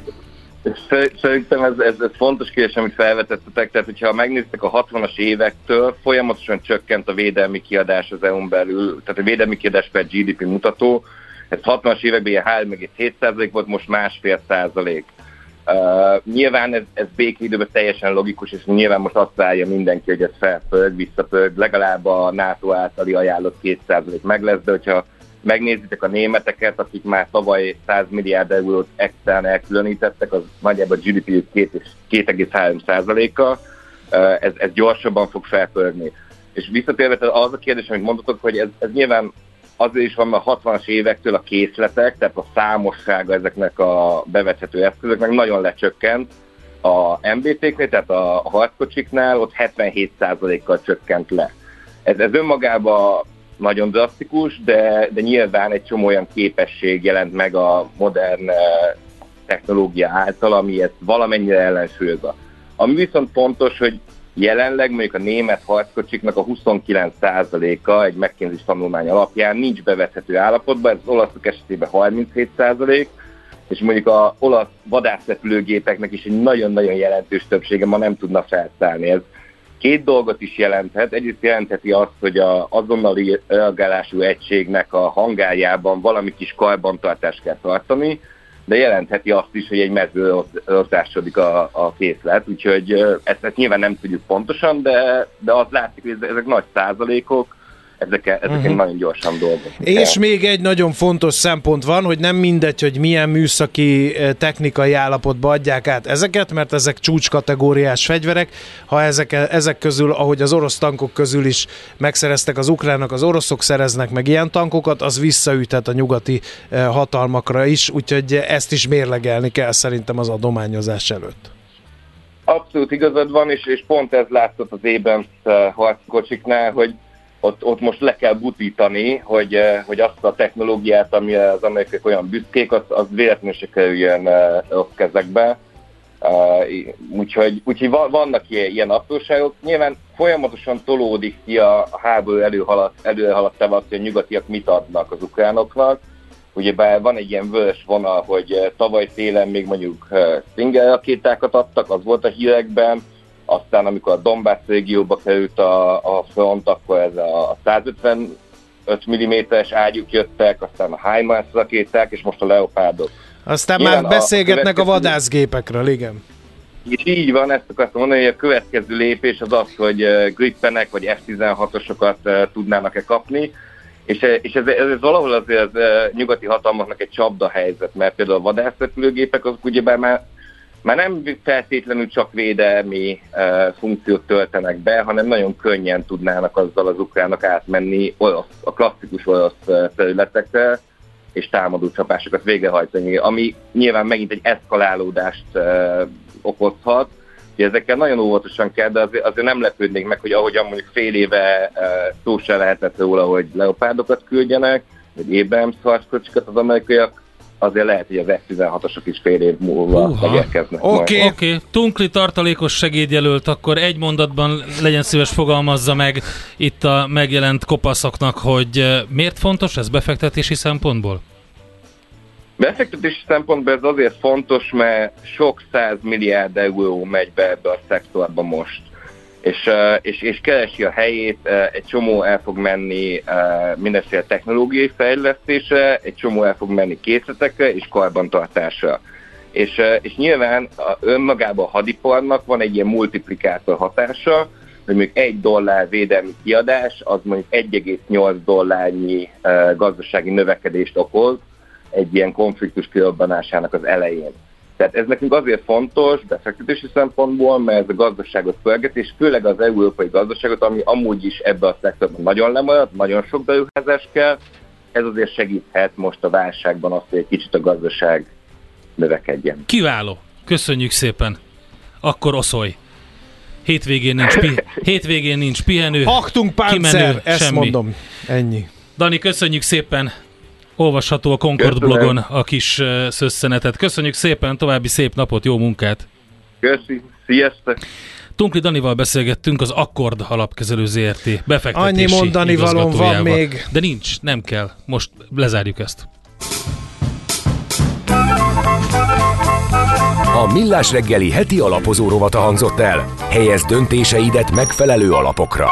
Szerintem ez, ez, ez fontos kérdés, amit felvetettetek. Tehát, hogyha megnéztek a 60-as évektől, folyamatosan csökkent a védelmi kiadás az EU-n belül, tehát a védelmi kiadás per GDP mutató. Ez 60-as években ilyen 3,7% volt, most másfél százalék. Uh, nyilván ez, ez békeidőben teljesen logikus, és nyilván most azt várja mindenki, hogy ez felpörg, visszapörg, legalább a NATO általi ajánlott 2% meg lesz, de hogyha megnézitek a németeket, akik már tavaly 100 milliárd eurót extern elkülönítettek, az nagyjából a GDP 2,3%-a, uh, ez, ez gyorsabban fog felpörgni. És visszatérve az a kérdés, amit mondhatok, hogy ez, ez nyilván azért is van, mert a 60-as évektől a készletek, tehát a számossága ezeknek a bevethető eszközöknek nagyon lecsökkent. A MBT-knél, tehát a harckocsiknál ott 77%-kal csökkent le. Ez, ez önmagában nagyon drasztikus, de, de nyilván egy csomó olyan képesség jelent meg a modern eh, technológia által, ami ezt valamennyire ellensúlyozza. Ami viszont fontos, hogy jelenleg mondjuk a német harckocsiknak a 29%-a egy McKinsey tanulmány alapján nincs bevethető állapotban, ez az olaszok esetében 37%, és mondjuk a olasz vadászrepülőgépeknek is egy nagyon-nagyon jelentős többsége ma nem tudna felszállni. Ez két dolgot is jelenthet. Egyrészt jelentheti azt, hogy a azonnali reagálású egységnek a hangárjában valami kis karbantartást kell tartani, de jelentheti azt is, hogy egy mező rotásodik a, a készlet, úgyhogy ezt, ezt nyilván nem tudjuk pontosan, de, de azt látszik, hogy ezek nagy százalékok, ezeken, ezeken uh-huh. nagyon gyorsan dolgozunk. És el. még egy nagyon fontos szempont van, hogy nem mindegy, hogy milyen műszaki technikai állapotba adják át ezeket, mert ezek csúcskategóriás fegyverek. Ha ezek, ezek közül, ahogy az orosz tankok közül is megszereztek az ukránok, az oroszok szereznek meg ilyen tankokat, az visszaüthet a nyugati hatalmakra is, úgyhogy ezt is mérlegelni kell szerintem az adományozás előtt. Abszolút igazad van, és, és pont ez látszott az Abrams harckocsiknál, hogy ott, ott most le kell butítani, hogy, eh, hogy azt a technológiát, ami az amerikai olyan büszkék, az, az véletlenül se kerüljön eh, rossz kezekbe. Uh, úgyhogy, úgyhogy vannak ilyen, ilyen apróságok. Nyilván folyamatosan tolódik ki a, háború előhaladt, előhaladtával az, hogy a nyugatiak mit adnak az ukránoknak. Ugyebár van egy ilyen vörös vonal, hogy tavaly télen még mondjuk Stinger rakétákat adtak, az volt a hírekben, aztán amikor a Donbass régióba került a, a front, akkor ez a 155 mm-es ágyuk jöttek, aztán a HIMARS rakéták, és most a Leopardok. Aztán Nyilván már beszélgetnek a, a vadászgépekről, igen. És így van, ezt akartam mondani, hogy a következő lépés az az, hogy Grippenek vagy F-16-osokat tudnának-e kapni, és, és ez, ez, ez valahol azért az nyugati hatalmaknak egy csapda helyzet, mert például a vadászrepülőgépek azok ugyebár már már nem feltétlenül csak védelmi uh, funkciót töltenek be, hanem nagyon könnyen tudnának azzal az ukránok átmenni orosz, a klasszikus orosz területekre, és támadó csapásokat végrehajtani, ami nyilván megint egy eszkalálódást uh, okozhat. Ugye ezekkel nagyon óvatosan kell, de azért, azért nem lepődnék meg, hogy ahogyan mondjuk fél éve uh, szó se lehetett róla, hogy leopárdokat küldjenek, vagy Abrams harckocsikat az amerikaiak azért lehet, hogy az F-16-osok is fél év múlva megérkeznek. Oké, okay. okay. Tunkli tartalékos segédjelölt, akkor egy mondatban legyen szíves fogalmazza meg itt a megjelent kopaszoknak, hogy miért fontos ez befektetési szempontból? Befektetési szempontból ez azért fontos, mert sok száz milliárd euró megy be ebbe a szektorba most és, és, és keresi a helyét, egy csomó el fog menni mindenféle technológiai fejlesztésre, egy csomó el fog menni készletekre és karbantartásra. És, és nyilván a önmagában a hadiparnak van egy ilyen multiplikátor hatása, hogy mondjuk egy dollár védelmi kiadás, az mondjuk 1,8 dollárnyi gazdasági növekedést okoz egy ilyen konfliktus kirobbanásának az elején. Tehát ez nekünk azért fontos befektetési szempontból, mert ez a gazdaságot pörget, és főleg az európai gazdaságot, ami amúgy is ebbe a szektorban nagyon lemaradt, nagyon sok beruházás kell, ez azért segíthet most a válságban azt, hogy egy kicsit a gazdaság növekedjen. Kiváló! Köszönjük szépen! Akkor oszolj! Hétvégén nincs, pi- hétvégén nincs pihenő. Haktunk páncer, ezt semmi. mondom. Ennyi. Dani, köszönjük szépen! Olvasható a Concord Köszönöm. blogon a kis szösszenetet. Köszönjük szépen, további szép napot, jó munkát! Köszi, sziasztok! Tunkli Danival beszélgettünk az Akkord alapkezelő ZRT befektetési Annyi mondani való van még. De nincs, nem kell. Most lezárjuk ezt. A Millás reggeli heti alapozó rovata hangzott el. Helyez döntéseidet megfelelő alapokra.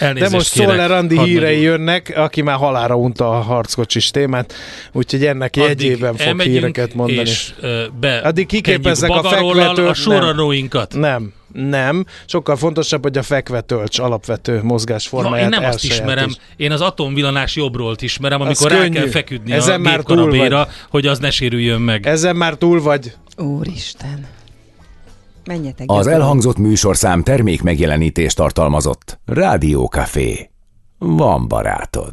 Elnézést De most Szoller Andi hírei jönnek, aki már halára unta a harckocsis témát, úgyhogy ennek Addig jegyében fog híreket mondani. És, uh, be Addig kiképezzek a fekvető... a sorolóinkat. Nem. Nem, sokkal fontosabb, hogy a fekve tölcs alapvető mozgásformáját no, Én nem azt ismerem, is. én az atomvillanás jobbról ismerem, amikor rá kell feküdni Ezen a már túl hogy az ne sérüljön meg. Ezen már túl vagy. Úristen. Menjetek. Az gyakorolni. elhangzott műsorszám termék megjelenítést tartalmazott. Rádió Café. Van barátod.